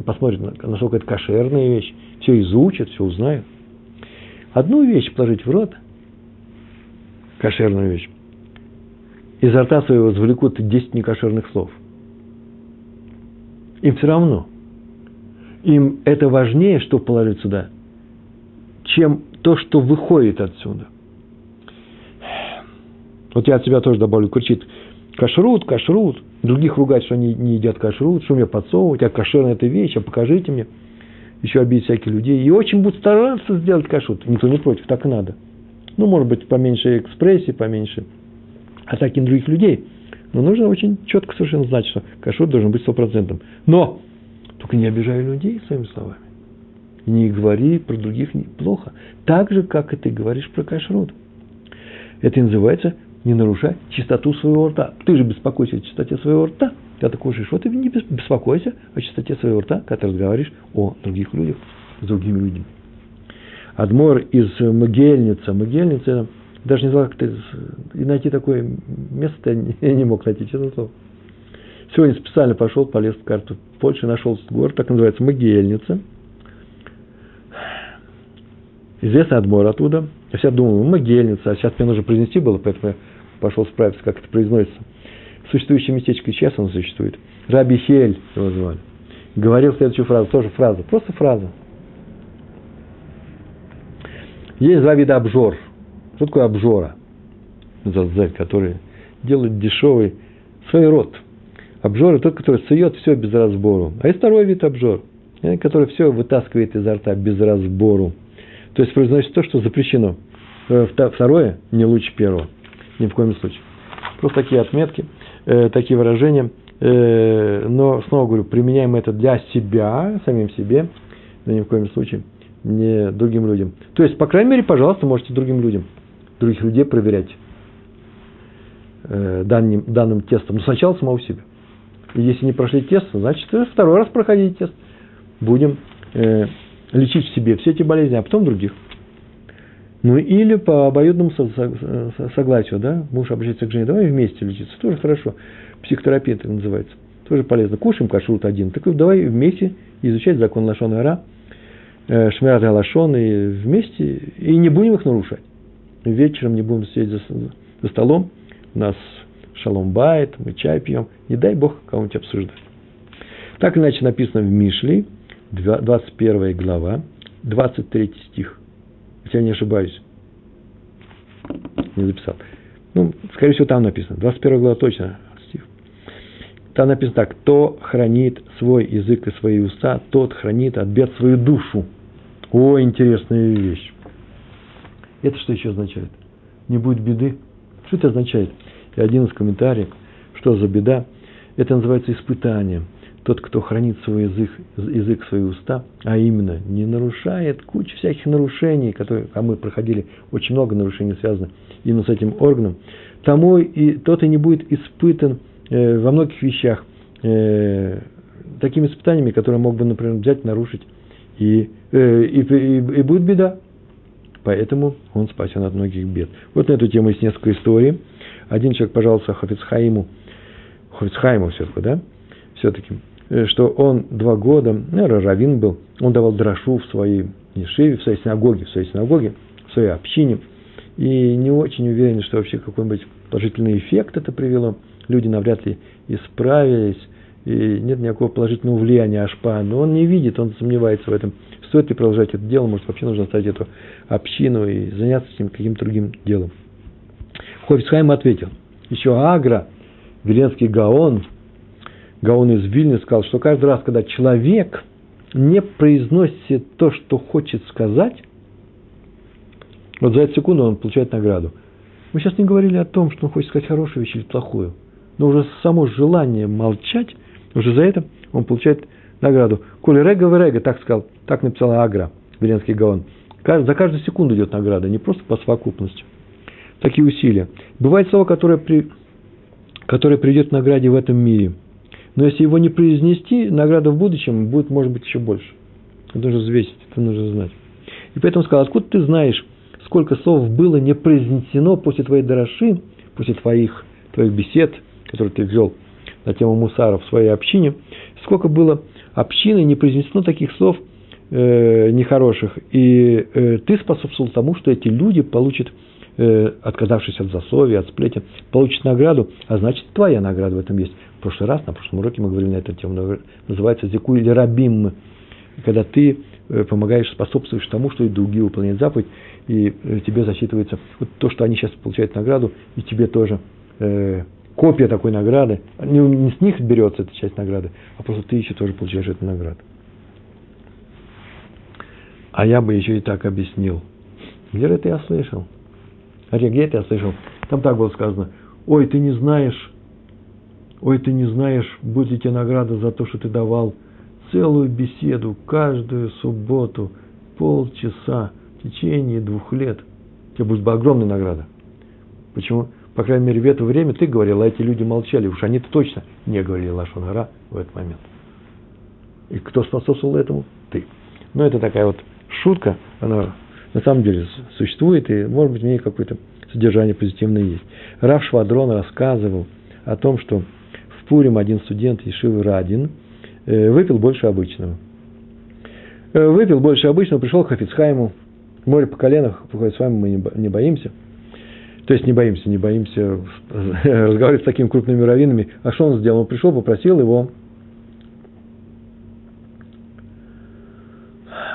посмотрит, насколько это кошерная вещь, все изучит, все узнает. Одну вещь положить в рот, кошерную вещь, изо рта своего извлекут 10 некошерных слов. Им все равно. Им это важнее, что положить сюда, чем то, что выходит отсюда. Вот я от себя тоже добавлю, кричит, кашрут, кашрут. Других ругать, что они не едят кашрут, что мне подсовывать, а кошерная эта вещь, а покажите мне. Еще обидеть всяких людей. И очень будут стараться сделать кашрут. Никто не против, так и надо. Ну, может быть, поменьше экспрессии, поменьше атаки на других людей. Но нужно очень четко совершенно знать, что кашрут должен быть стопроцентным. Но только не обижай людей своими словами. Не говори про других плохо. Так же, как и ты говоришь про кашрут. Это называется не нарушай чистоту своего рта. Ты же беспокойся о чистоте своего рта, когда ты кушаешь. Вот и не беспокойся о чистоте своего рта, когда ты разговариваешь о других людях, с другими людьми. Адмор из Могильница. Могильница, даже не знал, как ты и найти такое место я не мог найти, честно слово. Сегодня специально пошел, полез в карту Польши, нашел город, так называется Могильница. Известный Адмор оттуда. Я всегда думал, Могильница, а сейчас мне нужно произнести было, поэтому я пошел справиться, как это произносится. Существующее местечко, и сейчас оно существует. Раби Хель его звали. Говорил следующую фразу, тоже фраза, просто фраза. Есть два вида обжор. Что такое обжора? Зазель, который делает дешевый свой рот. Обжор – тот, который сует все без разбору. А есть второй вид обжор, э, который все вытаскивает изо рта без разбору. То есть произносит то, что запрещено. Э, второе не лучше первого. Ни в коем случае. Просто такие отметки, э, такие выражения. но, снова говорю, применяем это для себя, самим себе, но ни в коем случае не другим людям. То есть, по крайней мере, пожалуйста, можете другим людям, других людей проверять э, данным, данным тестом. Но сначала самого себя. И если не прошли тест, значит, второй раз проходить тест. Будем э, лечить в себе все эти болезни, а потом других. Ну или по обоюдному согласию, да, муж обращается к жене, давай вместе лечиться, тоже хорошо. Психотерапия это называется, тоже полезно. Кушаем кашрут один, так давай вместе изучать закон Лашона Ара, Э, Шмират Галашон и вместе, и не будем их нарушать. Вечером не будем сидеть за, за столом, у нас шалом бает, мы чай пьем, не дай Бог кого-нибудь обсуждать. Так иначе написано в Мишле, 21 глава, 23 стих. Если я не ошибаюсь. Не записал. Ну, скорее всего, там написано. 21 глава точно стих. Там написано так. Кто хранит свой язык и свои уста, тот хранит от бед свою душу. О, интересная вещь. Это что еще означает? Не будет беды? Что это означает? И один из комментариев, что за беда? Это называется испытание. Тот, кто хранит свой язык, язык свои уста, а именно не нарушает кучу всяких нарушений, которые, а мы проходили очень много нарушений, связано именно с этим органом, тому и тот и не будет испытан э, во многих вещах э, такими испытаниями, которые мог бы, например, взять, нарушить и, э, и, и, и будет беда. Поэтому он спасен от многих бед. Вот на эту тему есть несколько историй. Один человек пожаловался Хафицхаиму, Хафицхайму все-таки, да, все-таки, что он два года, ну, раввин был, он давал дрошу в своей ешиве, в своей синагоге, в своей синагоге, в своей общине, и не очень уверен, что вообще какой-нибудь положительный эффект это привело. Люди навряд ли исправились, и нет никакого положительного влияния Ашпа, но он не видит, он сомневается в этом. Стоит ли продолжать это дело, может, вообще нужно оставить эту общину и заняться каким-то другим делом. Хофицхайм ответил, еще Агра, Веленский Гаон, Гаон из Вильни сказал, что каждый раз, когда человек не произносит то, что хочет сказать, вот за эту секунду он получает награду. Мы сейчас не говорили о том, что он хочет сказать хорошую вещь или плохую. Но уже само желание молчать, уже за это он получает награду. Коли рега в рега, так сказал, так написала Агра, Веленский Гаон. За каждую секунду идет награда, не просто по совокупности. Такие усилия. Бывает слово, которое, при, которое придет к награде в этом мире. Но если его не произнести, награда в будущем будет, может быть, еще больше. Это нужно взвесить, это нужно знать. И поэтому сказал, откуда ты знаешь, сколько слов было не произнесено после твоей дорожи, после твоих, твоих бесед, которые ты вел на тему мусара в своей общине, сколько было общины не произнесено таких слов э, нехороших, и э, ты способствовал тому, что эти люди получат, э, отказавшись от засловия, от сплетен, получат награду, а значит, твоя награда в этом есть. Прошлый раз, на прошлом уроке мы говорили на эту тему, называется «Зику или рабим», когда ты э, помогаешь, способствуешь тому, что и другие выполняют заповедь, и э, тебе засчитывается вот то, что они сейчас получают награду, и тебе тоже э, копия такой награды. Не, не с них берется эта часть награды, а просто ты еще тоже получаешь эту награду. А я бы еще и так объяснил. Где это я слышал? Хотя где это я слышал? Там так было сказано. Ой, ты не знаешь, ой, ты не знаешь, будет ли тебе награда за то, что ты давал целую беседу каждую субботу, полчаса, в течение двух лет. Тебе будет бы огромная награда. Почему? По крайней мере, в это время ты говорил, а эти люди молчали. Уж они-то точно не говорили Лашон в этот момент. И кто способствовал этому? Ты. Но это такая вот шутка, она на самом деле существует, и, может быть, в ней какое-то содержание позитивное есть. Раф Швадрон рассказывал о том, что в Пурим один студент Ешивы Радин э, выпил больше обычного. Э, выпил больше обычного, пришел к Хафицхайму, море по коленах, с вами мы не боимся – то есть не боимся, не боимся разговаривать с такими крупными раввинами. А что он сделал? Он пришел, попросил его.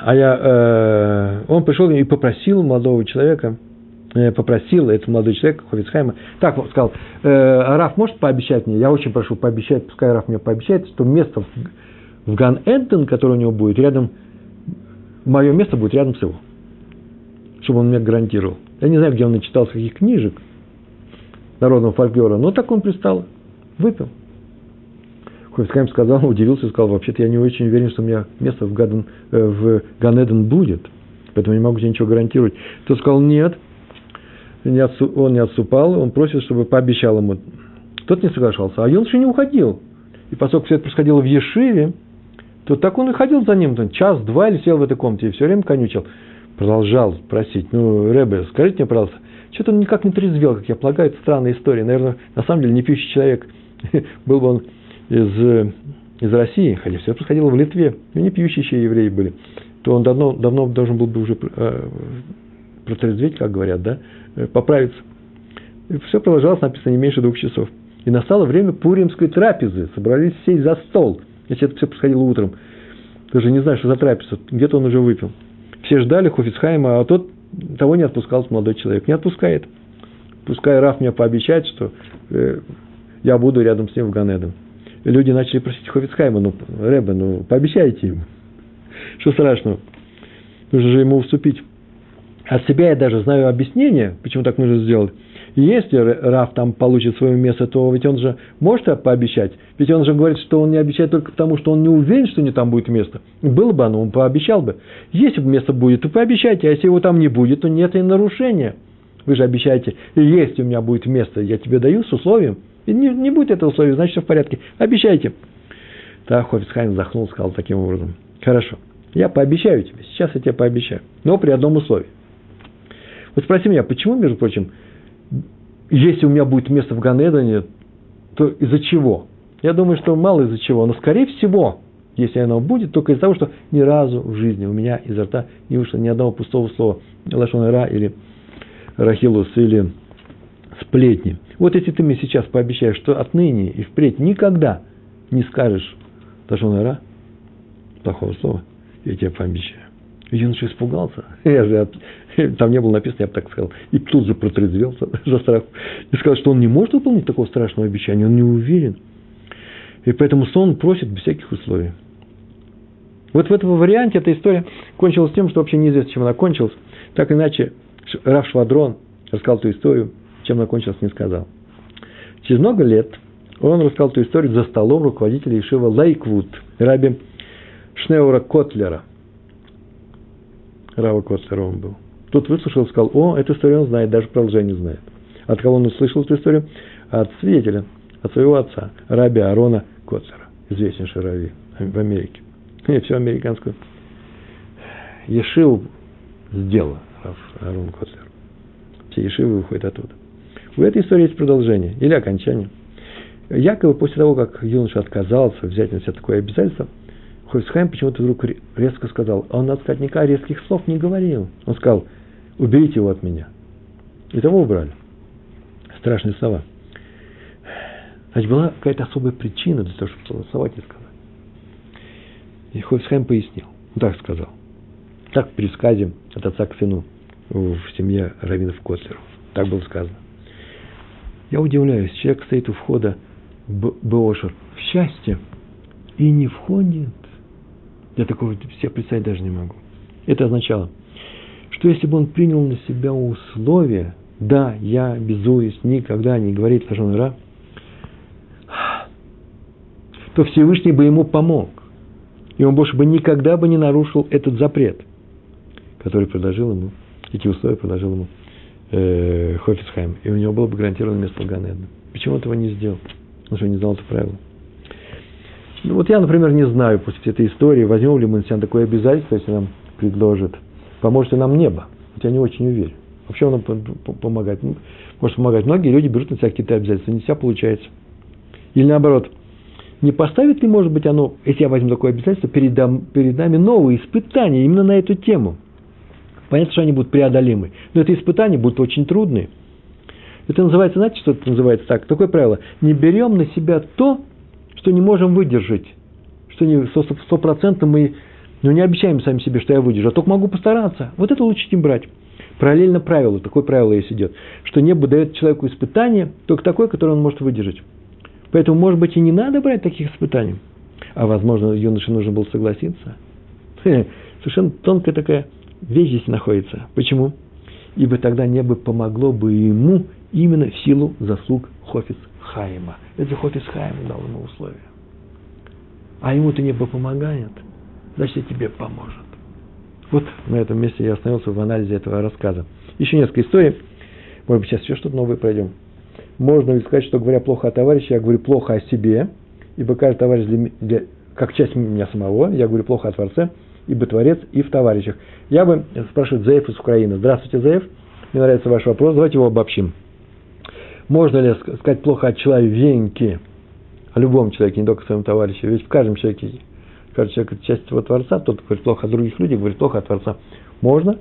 А я, э, он пришел и попросил молодого человека, попросил этот молодой человек, Ховицхайма, так он сказал, э, Раф может пообещать мне, я очень прошу пообещать, пускай Раф мне пообещает, что место в, в Ган Эден, которое у него будет рядом, мое место будет рядом с его, чтобы он мне гарантировал. Я не знаю, где он начитал каких книжек народного фольклора, но так он пристал, выпил. Хофицкайм сказал, удивился и сказал, вообще-то я не очень уверен, что у меня место в, Гаден, э, в Ганеден будет, поэтому не могу тебе ничего гарантировать. Тот сказал, нет, он не отступал, он просит, чтобы пообещал ему. Тот не соглашался, а юноша не уходил. И поскольку все это происходило в Ешиве, то так он и ходил за ним, час-два или сел в этой комнате и все время конючил продолжал просить, ну, Рэбе, скажите мне, пожалуйста, что-то он никак не трезвел, как я полагаю, это странная история. Наверное, на самом деле не пьющий человек. Был бы он из, из России, хотя все происходило в Литве, и не пьющие еще евреи были, то он давно, давно должен был бы уже э, протрезветь, как говорят, да, поправиться. И все продолжалось, написано, не меньше двух часов. И настало время пуримской трапезы. Собрались сесть за стол. Если это все происходило утром. Даже не знаю, что за трапеза. Где-то он уже выпил. Все ждали Хофицхайма, а тот того не отпускал молодой человек. Не отпускает. Пускай Раф мне пообещает, что э, я буду рядом с ним в Ганедом. Люди начали просить Хофицхайма, ну, Рэбе, ну, пообещайте ему. Что страшного? Нужно же ему уступить. От себя я даже знаю объяснение, почему так нужно сделать. И если Раф там получит свое место, то ведь он же может пообещать. Ведь он же говорит, что он не обещает только потому, что он не уверен, что не там будет место. Было бы оно, он пообещал бы. Если бы место будет, то пообещайте. А если его там не будет, то нет и нарушения. Вы же обещаете, если у меня будет место, я тебе даю с условием. И не, не будет этого условия, значит, все в порядке. Обещайте. Так Хофицхайм вздохнул, сказал таким образом. Хорошо, я пообещаю тебе, сейчас я тебе пообещаю, но при одном условии. Вот спроси меня, почему, между прочим, если у меня будет место в Ганедане, то из-за чего? Я думаю, что мало из-за чего, но скорее всего, если оно будет, только из-за того, что ни разу в жизни у меня изо рта не вышло ни одного пустого слова Лашон Ра или Рахилус или сплетни. Вот если ты мне сейчас пообещаешь, что отныне и впредь никогда не скажешь Лашон Ра, плохого слова, я тебе пообещаю. Юноша испугался. Я же. Там не было написано, я бы так сказал. И тут же протрезвел за страх. И сказал, что он не может выполнить такого страшного обещания, он не уверен. И поэтому сон просит без всяких условий. Вот в этом варианте эта история кончилась тем, что вообще неизвестно, чем она кончилась. Так иначе Раф Швадрон рассказал эту историю, чем она кончилась, не сказал. Через много лет он рассказал эту историю за столом руководителя ешивы Лейквуд, раби Шнеура Котлера. Рава Котлера сын был. Тот выслушал сказал, о, эту историю он знает, даже продолжение знает. От кого он услышал эту историю? От свидетеля, от своего отца, раби Арона Котлера, известнейший рави в Америке. И всю американскую Ешиву сделала Арон Котлер. Все Ешивы выходят оттуда. У этой истории есть продолжение или окончание. Якобы после того, как юноша отказался взять на себя такое обязательство, Хойсхайм почему-то вдруг резко сказал, а он, сказать, никаких резких слов не говорил. Он сказал, уберите его от меня. И того убрали. Страшные слова. Значит, была какая-то особая причина для того, чтобы голосовать и сказать. И Хойсхайм пояснил. Он так сказал. Так в пересказе от отца к сыну в семье раввинов Котлеров. Так было сказано. Я удивляюсь, человек стоит у входа в Беошер в счастье и не входит. Я такого себе представить даже не могу. Это означало, что если бы он принял на себя условия, да, я безуюсь, никогда не говорить лажон ра, то Всевышний бы ему помог. И он больше бы никогда бы не нарушил этот запрет, который предложил ему, эти условия предложил ему э, Хофицхайм. И у него было бы гарантировано место в Ганедна. Почему он этого не сделал? Он что, не знал это правило? Ну, вот я, например, не знаю после этой истории, возьмем ли мы на себя такое обязательство, если нам предложит, поможет ли нам небо. Я не очень уверен. Вообще оно помогает. Ну, может помогать. Многие люди берут на себя какие-то обязательства, не вся получается. Или наоборот, не поставит ли, может быть, оно, если я возьму такое обязательство, перед, перед нами новые испытания именно на эту тему. Понятно, что они будут преодолимы. Но это испытания будут очень трудные. Это называется, знаете, что это называется так? Такое правило. Не берем на себя то, что не можем выдержать. Что не стопроцентно мы ну, не обещаем сами себе, что я выдержу, а только могу постараться. Вот это лучше не брать. Параллельно правило, такое правило есть идет, что небо дает человеку испытание, только такое, которое он может выдержать. Поэтому, может быть, и не надо брать таких испытаний. А, возможно, юноше нужно было согласиться. Совершенно тонкая такая вещь здесь находится. Почему? Ибо тогда небо помогло бы ему именно в силу заслуг Хофиц Хайма. Это Хофиц Хайм дал ему условия. А ему-то небо помогает, значит, и тебе поможет. Вот на этом месте я остановился в анализе этого рассказа. Еще несколько историй. Может быть, сейчас еще что-то новое пройдем. Можно ли сказать, что говоря плохо о товарище, я говорю плохо о себе, ибо каждый товарищ для, для, как часть меня самого, я говорю плохо о Творце, ибо Творец и в товарищах. Я бы спрашиваю Заев из Украины. Здравствуйте, Заев. Мне нравится ваш вопрос. Давайте его обобщим. Можно ли сказать плохо о человеке, о любом человеке, не только о своем товарище? Ведь в каждом человеке, каждый человек – это часть его Творца, тот говорит плохо о других людях, говорит плохо о Творца. Можно.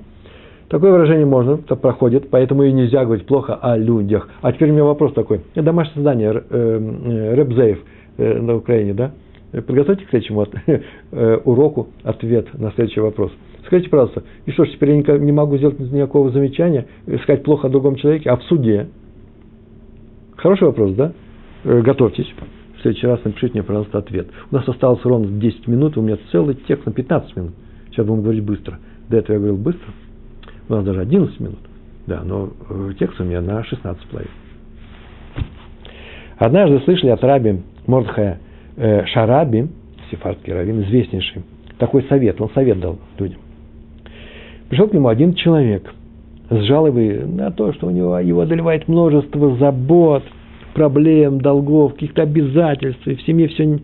Такое выражение можно, это проходит, поэтому и нельзя говорить плохо о людях. А теперь у меня вопрос такой. Домашнее задание, э, э, Рэбзеев э, на Украине, да? Подготовьте к следующему уроку ответ на следующий вопрос. Скажите, пожалуйста, и что ж, теперь я не могу сделать никакого замечания, сказать плохо о другом человеке, а в суде – Хороший вопрос, да? Э, готовьтесь. В следующий раз напишите мне, пожалуйста, ответ. У нас осталось ровно 10 минут, у меня целый текст на 15 минут. Сейчас будем говорить быстро. До этого я говорил быстро. У нас даже 11 минут. Да, но э, текст у меня на 16 половин. Однажды слышали от раби Мордхая э, Шараби, сефардский раввин, известнейший, такой совет, он совет дал людям. Пришел к нему один человек – с жалобой на то, что у него его одолевает множество забот, проблем, долгов, каких-то обязательств, и в семье все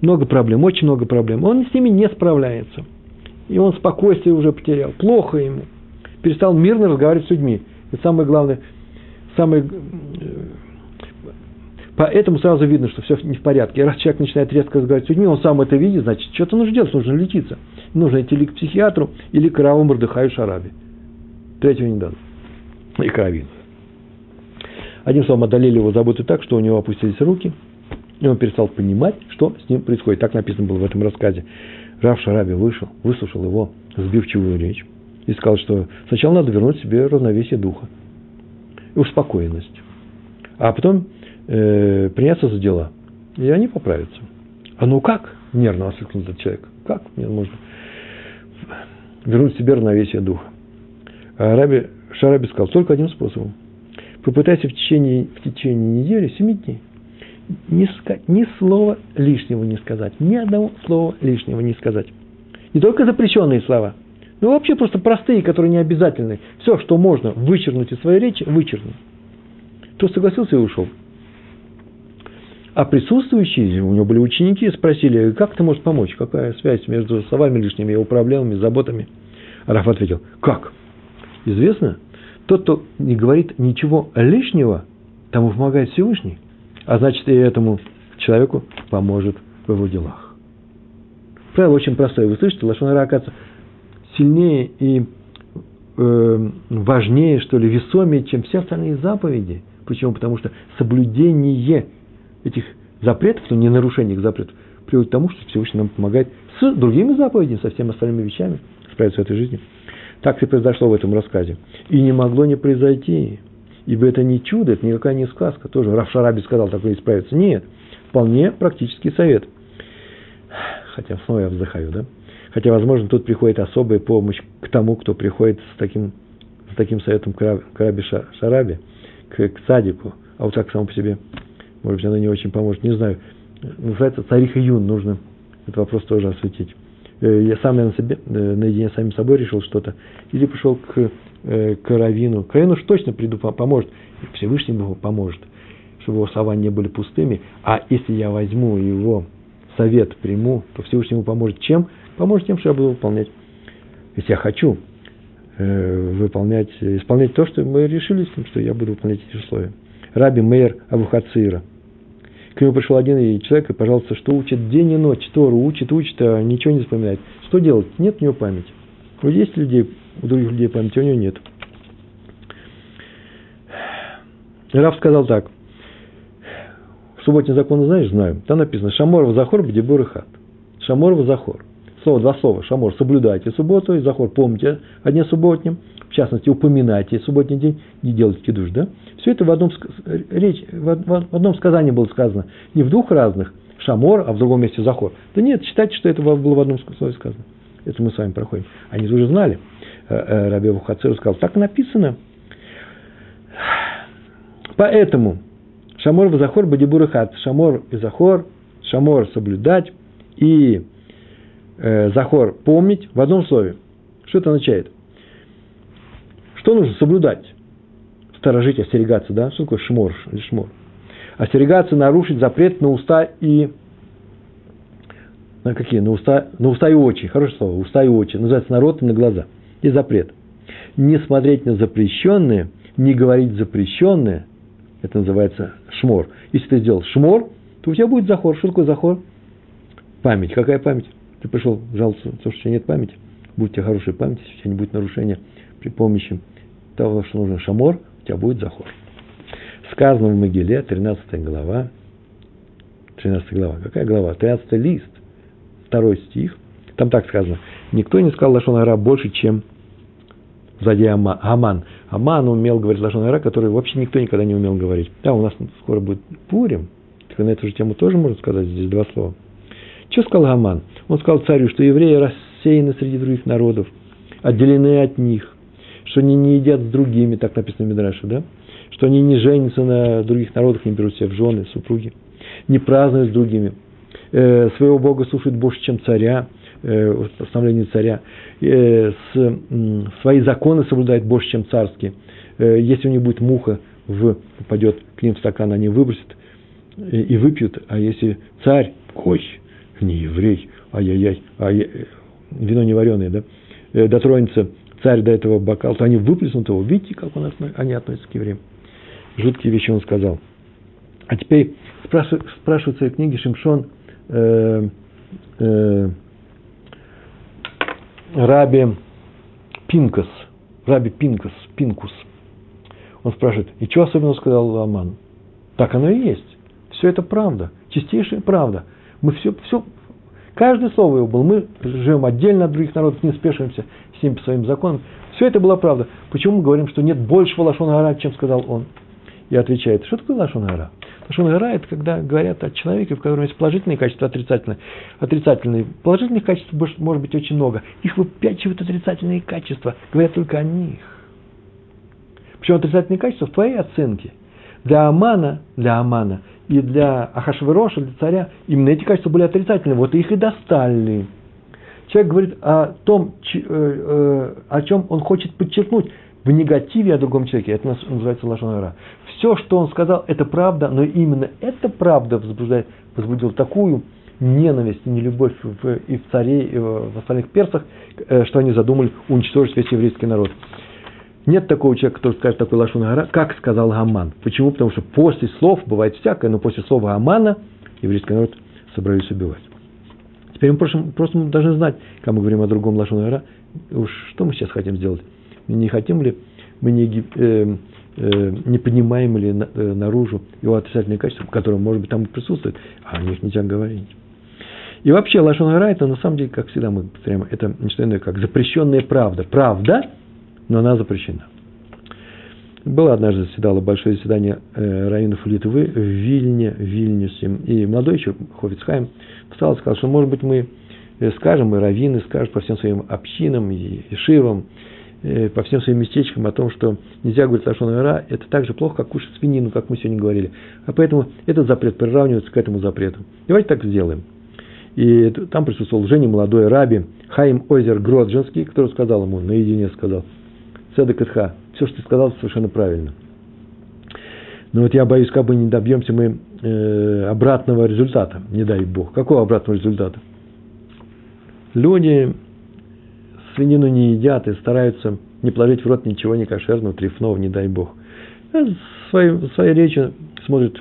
много проблем, очень много проблем. Он с ними не справляется. И он спокойствие уже потерял. Плохо ему. Перестал мирно разговаривать с людьми. И самое главное, самое, э, поэтому сразу видно, что все не в порядке. И раз человек начинает резко разговаривать с людьми, он сам это видит, значит, что-то нужно делать, нужно лечиться. Нужно идти или к психиатру, или к Раву Мордыхаю Шараби. Третьего не дано. И кровину. Одним словом, одолели его заботы так, что у него опустились руки, и он перестал понимать, что с ним происходит. Так написано было в этом рассказе. Рав Шараби вышел, выслушал его сбивчивую речь и сказал, что сначала надо вернуть себе равновесие духа и успокоенность, а потом э, приняться за дела, и они поправятся. А ну как? Нервно воскликнул этот человек. Как мне можно вернуть себе равновесие духа? А Раби Шараби сказал, только одним способом. Попытайся в течение, в течение недели, семи дней, не сказать, ни слова лишнего не сказать, ни одного слова лишнего не сказать. Не только запрещенные слова, но вообще просто простые, которые не обязательны. Все, что можно вычеркнуть из своей речи, вычеркнуть. Тот согласился и ушел. А присутствующие, у него были ученики, спросили, как ты можешь помочь, какая связь между словами лишними, его проблемами, заботами. Раф ответил, как? Известно, тот, кто не говорит ничего лишнего, тому помогает Всевышний. А значит, и этому человеку поможет в его делах. Правило очень простое. Вы слышите, Лашонара, оказывается, сильнее и э, важнее, что ли, весомее, чем все остальные заповеди. Почему? Потому что соблюдение этих запретов, но не нарушение их запретов, приводит к тому, что Всевышний нам помогает с другими заповедями, со всеми остальными вещами справиться в этой жизни. Так и произошло в этом рассказе. И не могло не произойти. Ибо это не чудо, это никакая не сказка. Тоже Раф Шараби сказал такое исправиться. Нет, вполне практический совет. Хотя снова я вздыхаю, да? Хотя, возможно, тут приходит особая помощь к тому, кто приходит с таким, с таким советом к Раби Шараби, к, к садику. А вот так само по себе, может быть, она не очень поможет. Не знаю. Называется Царих Июн, нужно этот вопрос тоже осветить. Э, я сам я на себе, э, наедине с самим собой решил что-то, или пошел к, э, к Равину. Уж точно приду, поможет. Всевышний Богу поможет, чтобы его слова не были пустыми. А если я возьму его совет, приму, то Всевышний ему поможет чем? Поможет тем, что я буду выполнять. Если я хочу выполнять, исполнять то, что мы решили с ним, что я буду выполнять эти условия. Раби Мейер Абухацира – к нему пришел один человек и, пожалуйста, что учит день и ночь, Тору учит, учит, а ничего не вспоминает. Что делать? Нет у него памяти. Вот есть людей, у других людей памяти, у него нет. Раф сказал так. Субботний закон знаешь? Знаю. Там написано Шамор в Захор, Бдебур и Хат. Шамор в Захор. Слово, два слова. Шамор, соблюдайте субботу, и Захор, помните о дне субботнем в частности, упоминайте субботний день, не делайте кидуш, да? Все это в одном, речь, в одном сказании было сказано, не в двух разных, шамор, а в другом месте захор. Да нет, считайте, что это было в одном слове сказано. Это мы с вами проходим. Они уже знали. Э, э, Раби Вухацеру сказал, так написано. Поэтому Шамор в Захор Бадибур Хат. Шамор и Захор, Шамор соблюдать и э, Захор помнить в одном слове. Что это означает? Что нужно соблюдать? Сторожить, остерегаться, да? Что такое шмор шмор? Остерегаться, нарушить запрет на уста и... На какие? На уста, на уста и очи. Хорошее слово. Уста и очи. Называется народ и на глаза. И запрет. Не смотреть на запрещенные, не говорить запрещенное. Это называется шмор. Если ты сделал шмор, то у тебя будет захор. Что такое захор? Память. Какая память? Ты пришел жаловаться, что у тебя нет памяти. Будет у тебя хорошая память, если у тебя не будет нарушения при помощи того, что нужно шамор, у тебя будет захор. Сказано в Могиле, 13 глава, 13 глава, какая глава? 13 лист, второй стих, там так сказано, никто не сказал Лашон Ара больше, чем сзади Аман. Аман умел говорить Лашон Ара, который вообще никто никогда не умел говорить. Да, у нас скоро будет Пурим, так на эту же тему тоже можно сказать здесь два слова. Что сказал Аман? Он сказал царю, что евреи рассеяны среди других народов, отделены от них, что они не едят с другими, так написано в Мидраше, да? Что они не женятся на других народах, не берут себе в жены, супруги, не празднуют с другими, э, своего Бога слушают больше, чем царя, э, постановление царя, э, с, э, свои законы соблюдают больше, чем царские. Э, если у них будет муха, в, попадет к ним в стакан, они выбросят и, и выпьют, а если царь, ой, не еврей, ай-яй-яй, ай, э, вино не вареное, да, э, дотронется царь до этого бокал, то они выплеснут его. Видите, как он, они относятся к евреям. Жуткие вещи он сказал. А теперь спрашивает, спрашивает в своей книге Шимшон э, э, Раби Пинкас, Раби Пинкас, Пинкус. Он спрашивает, и что особенно сказал Аман? Так оно и есть. Все это правда, чистейшая правда. Мы все, все, каждое слово его было. Мы живем отдельно от других народов, не спешимся по своим законам. Все это была правда. Почему мы говорим, что нет большего лашона гора, чем сказал он? И отвечает, что такое? Лашон гора – это когда говорят о человеке, в котором есть положительные качества, отрицательные. Отрицательные. Положительных качеств может быть очень много. Их выпячивают отрицательные качества. Говорят только о них. Причем отрицательные качества в твоей оценке. Для Амана, для Амана и для Ахашвероша, для царя, именно эти качества были отрицательные. Вот их и достали. Человек говорит о том, э, э, о чем он хочет подчеркнуть в негативе о другом человеке. Это называется лошонара. Все, что он сказал, это правда, но именно эта правда возбуждает, возбудила такую ненависть нелюбовь в, и в царе, и в остальных персах, э, что они задумали уничтожить весь еврейский народ. Нет такого человека, который скажет такой лашон гора, как сказал Гаман. Почему? Потому что после слов, бывает всякое, но после слова Гамана еврейский народ собрались убивать. Теперь мы просто, просто мы должны знать, когда мы говорим о другом лашон гора, уж что мы сейчас хотим сделать. Не хотим ли, мы не, э, э, не поднимаем ли на, э, наружу его отрицательные качества, которые, может быть, там присутствуют, а о них нельзя говорить. И вообще, лашон гора, это на самом деле, как всегда мы повторяем, это не что иное, как запрещенная правда. Правда – но она запрещена. Было однажды заседало большое заседание э, раввинов Литвы в Вильне, в Вильнюсе, и молодой еще Хофицхайм встал и сказал, что, может быть, мы э, скажем, и раввины скажут по всем своим общинам и шивам, э, по всем своим местечкам о том, что нельзя говорить лошон ира, это так же плохо, как кушать свинину, как мы сегодня говорили. А поэтому этот запрет приравнивается к этому запрету. Давайте так сделаем. И там присутствовал Женя, молодой раби, Хаим Озер Гроджинский, который сказал ему, наедине сказал – Седек Итха. Все, что ты сказал, совершенно правильно. Но вот я боюсь, как бы не добьемся мы э, обратного результата, не дай Бог. Какого обратного результата? Люди свинину не едят и стараются не положить в рот ничего не кошерного, трефного, не дай Бог. Э, своей, своей речи смотрят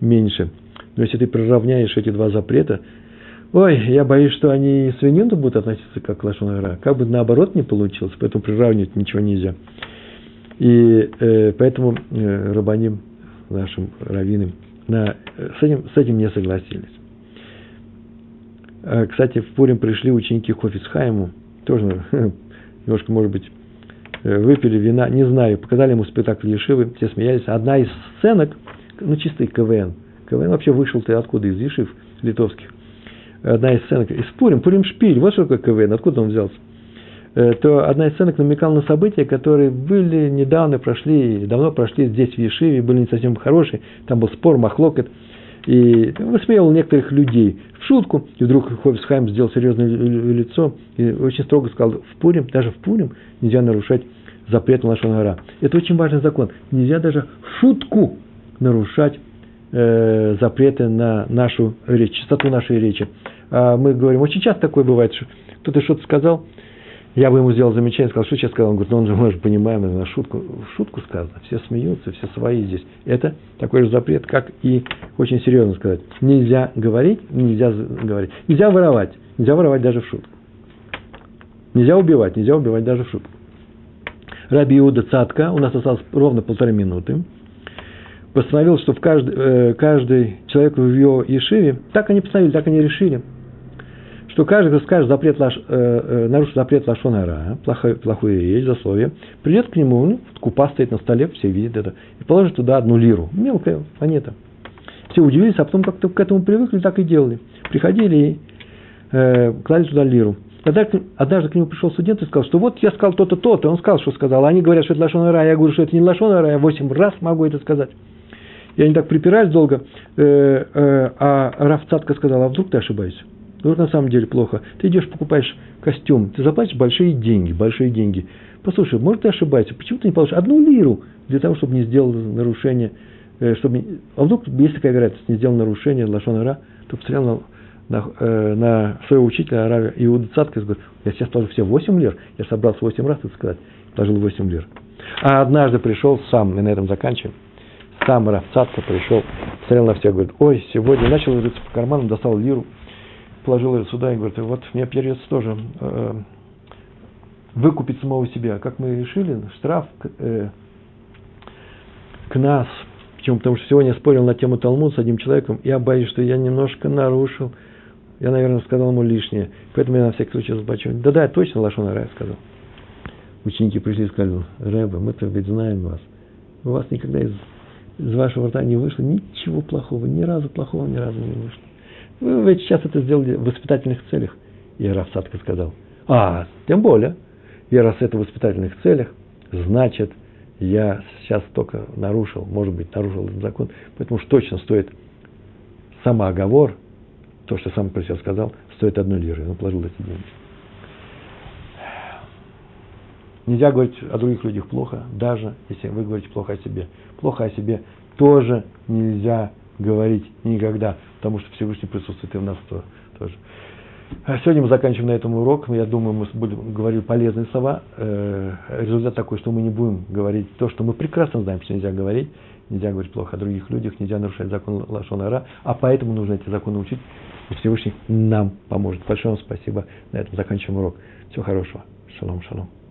меньше. Но если ты приравняешь эти два запрета, Ой, я боюсь, что они свинину будут относиться как к лошонара. Как бы наоборот не получилось, поэтому приравнивать ничего нельзя. И э, поэтому э, рабаним нашим раввинам на, с, этим, с этим не согласились. А, кстати, в Пурим пришли ученики Хофицхайму, тоже немножко, может быть, э, выпили вина, не знаю, показали ему спектакль Ешивы, все смеялись. Одна из сценок, ну, чистый КВН. КВН вообще вышел ты откуда? Из Ешив литовских одна из сценок, из Пурим, Пурим Шпиль, вот что такое КВН, откуда он взялся, э, то одна из сценок намекала на события, которые были недавно прошли, давно прошли здесь в Ешиве, были не совсем хорошие, там был спор, махлокет, и высмеивал некоторых людей. В шутку, и вдруг Ховисхайм сделал серьезное лицо и очень строго сказал, в Пурим, даже в Пурим нельзя нарушать запрет на Лашон Это очень важный закон. Нельзя даже в шутку нарушать э, запреты на нашу речь, чистоту нашей речи. А мы говорим, очень часто такое бывает, что кто-то что-то сказал, я бы ему сделал замечание, сказал, что сейчас сказал. Он говорит, ну он же, мы же понимаем, это на шутку, шутку сказано, все смеются, все свои здесь. Это такой же запрет, как и очень серьезно сказать. Нельзя говорить, нельзя говорить. Нельзя воровать, нельзя воровать даже в шутку. Нельзя убивать, нельзя убивать даже в шутку. Раби Иуда Цатка, у нас осталось ровно полторы минуты постановил, что в каждый, э, каждый человек в его Ешиве, так они постановили, так они решили, что каждый, кто скажет запрет, лаш, э, э, нарушит запрет лашонара, плохую, плохую речь, засловие, придет к нему, ну, купа стоит на столе, все видят это, и положит туда одну лиру, мелкая монета. Все удивились, а потом как-то к этому привыкли, так и делали. Приходили и э, клали туда лиру. Тогда однажды к нему пришел студент и сказал, что вот я сказал то-то, то-то. Он сказал, что сказал. Они говорят, что это лошон рай. Я говорю, что это не лошон рай. Я восемь раз могу это сказать. И они так припирались долго. Э, э, а Раф Цатка сказал, а вдруг ты ошибаешься? Вдруг на самом деле плохо. Ты идешь, покупаешь костюм, ты заплатишь большие деньги, большие деньги. Послушай, может ты ошибаешься, почему ты не получишь одну лиру для того, чтобы не сделал нарушение, э, чтобы, а вдруг, есть такая вероятность, не сделал нарушение Лашон Ра, то посмотрел на, на, э, на своего учителя Аравия Иуда Цатка и говорит, я сейчас положу все 8 лир, я собрался 8 раз, так сказать, положил 8 лир. А однажды пришел сам, мы на этом заканчиваем, сам Равцатка пришел, смотрел на всех, говорит, ой, сегодня начал рыться по карманам, достал лиру, положил ее сюда и говорит, вот мне придется тоже э, выкупить самого себя. Как мы решили, штраф э, к нас. Почему? Потому что сегодня я спорил на тему Талмуд с одним человеком, я боюсь, что я немножко нарушил. Я, наверное, сказал ему лишнее. Поэтому я на всякий случай заплачу. Да-да, точно Лашон Рай сказал. Ученики пришли и сказали, Рэба, мы-то ведь знаем вас. У вас никогда из из вашего рта не вышло ничего плохого, ни разу плохого ни разу не вышло. Вы ведь сейчас это сделали в воспитательных целях. И Рафсадка сказал, а, тем более, и раз это в воспитательных целях, значит, я сейчас только нарушил, может быть, нарушил этот закон, поэтому уж точно стоит самооговор, то, что сам про себя сказал, стоит одной лиры. Он положил эти деньги. Нельзя говорить о других людях плохо, даже если вы говорите плохо о себе. Плохо о себе тоже нельзя говорить никогда, потому что Всевышний присутствует и в нас тоже. А сегодня мы заканчиваем на этом урок. Я думаю, мы будем говорить полезные слова. Э, результат такой, что мы не будем говорить то, что мы прекрасно знаем, что нельзя говорить. Нельзя говорить плохо о других людях, нельзя нарушать закон Лашонара, а поэтому нужно эти законы учить. И Всевышний нам поможет. Большое вам спасибо. На этом заканчиваем урок. Всего хорошего. Шалом, шалом.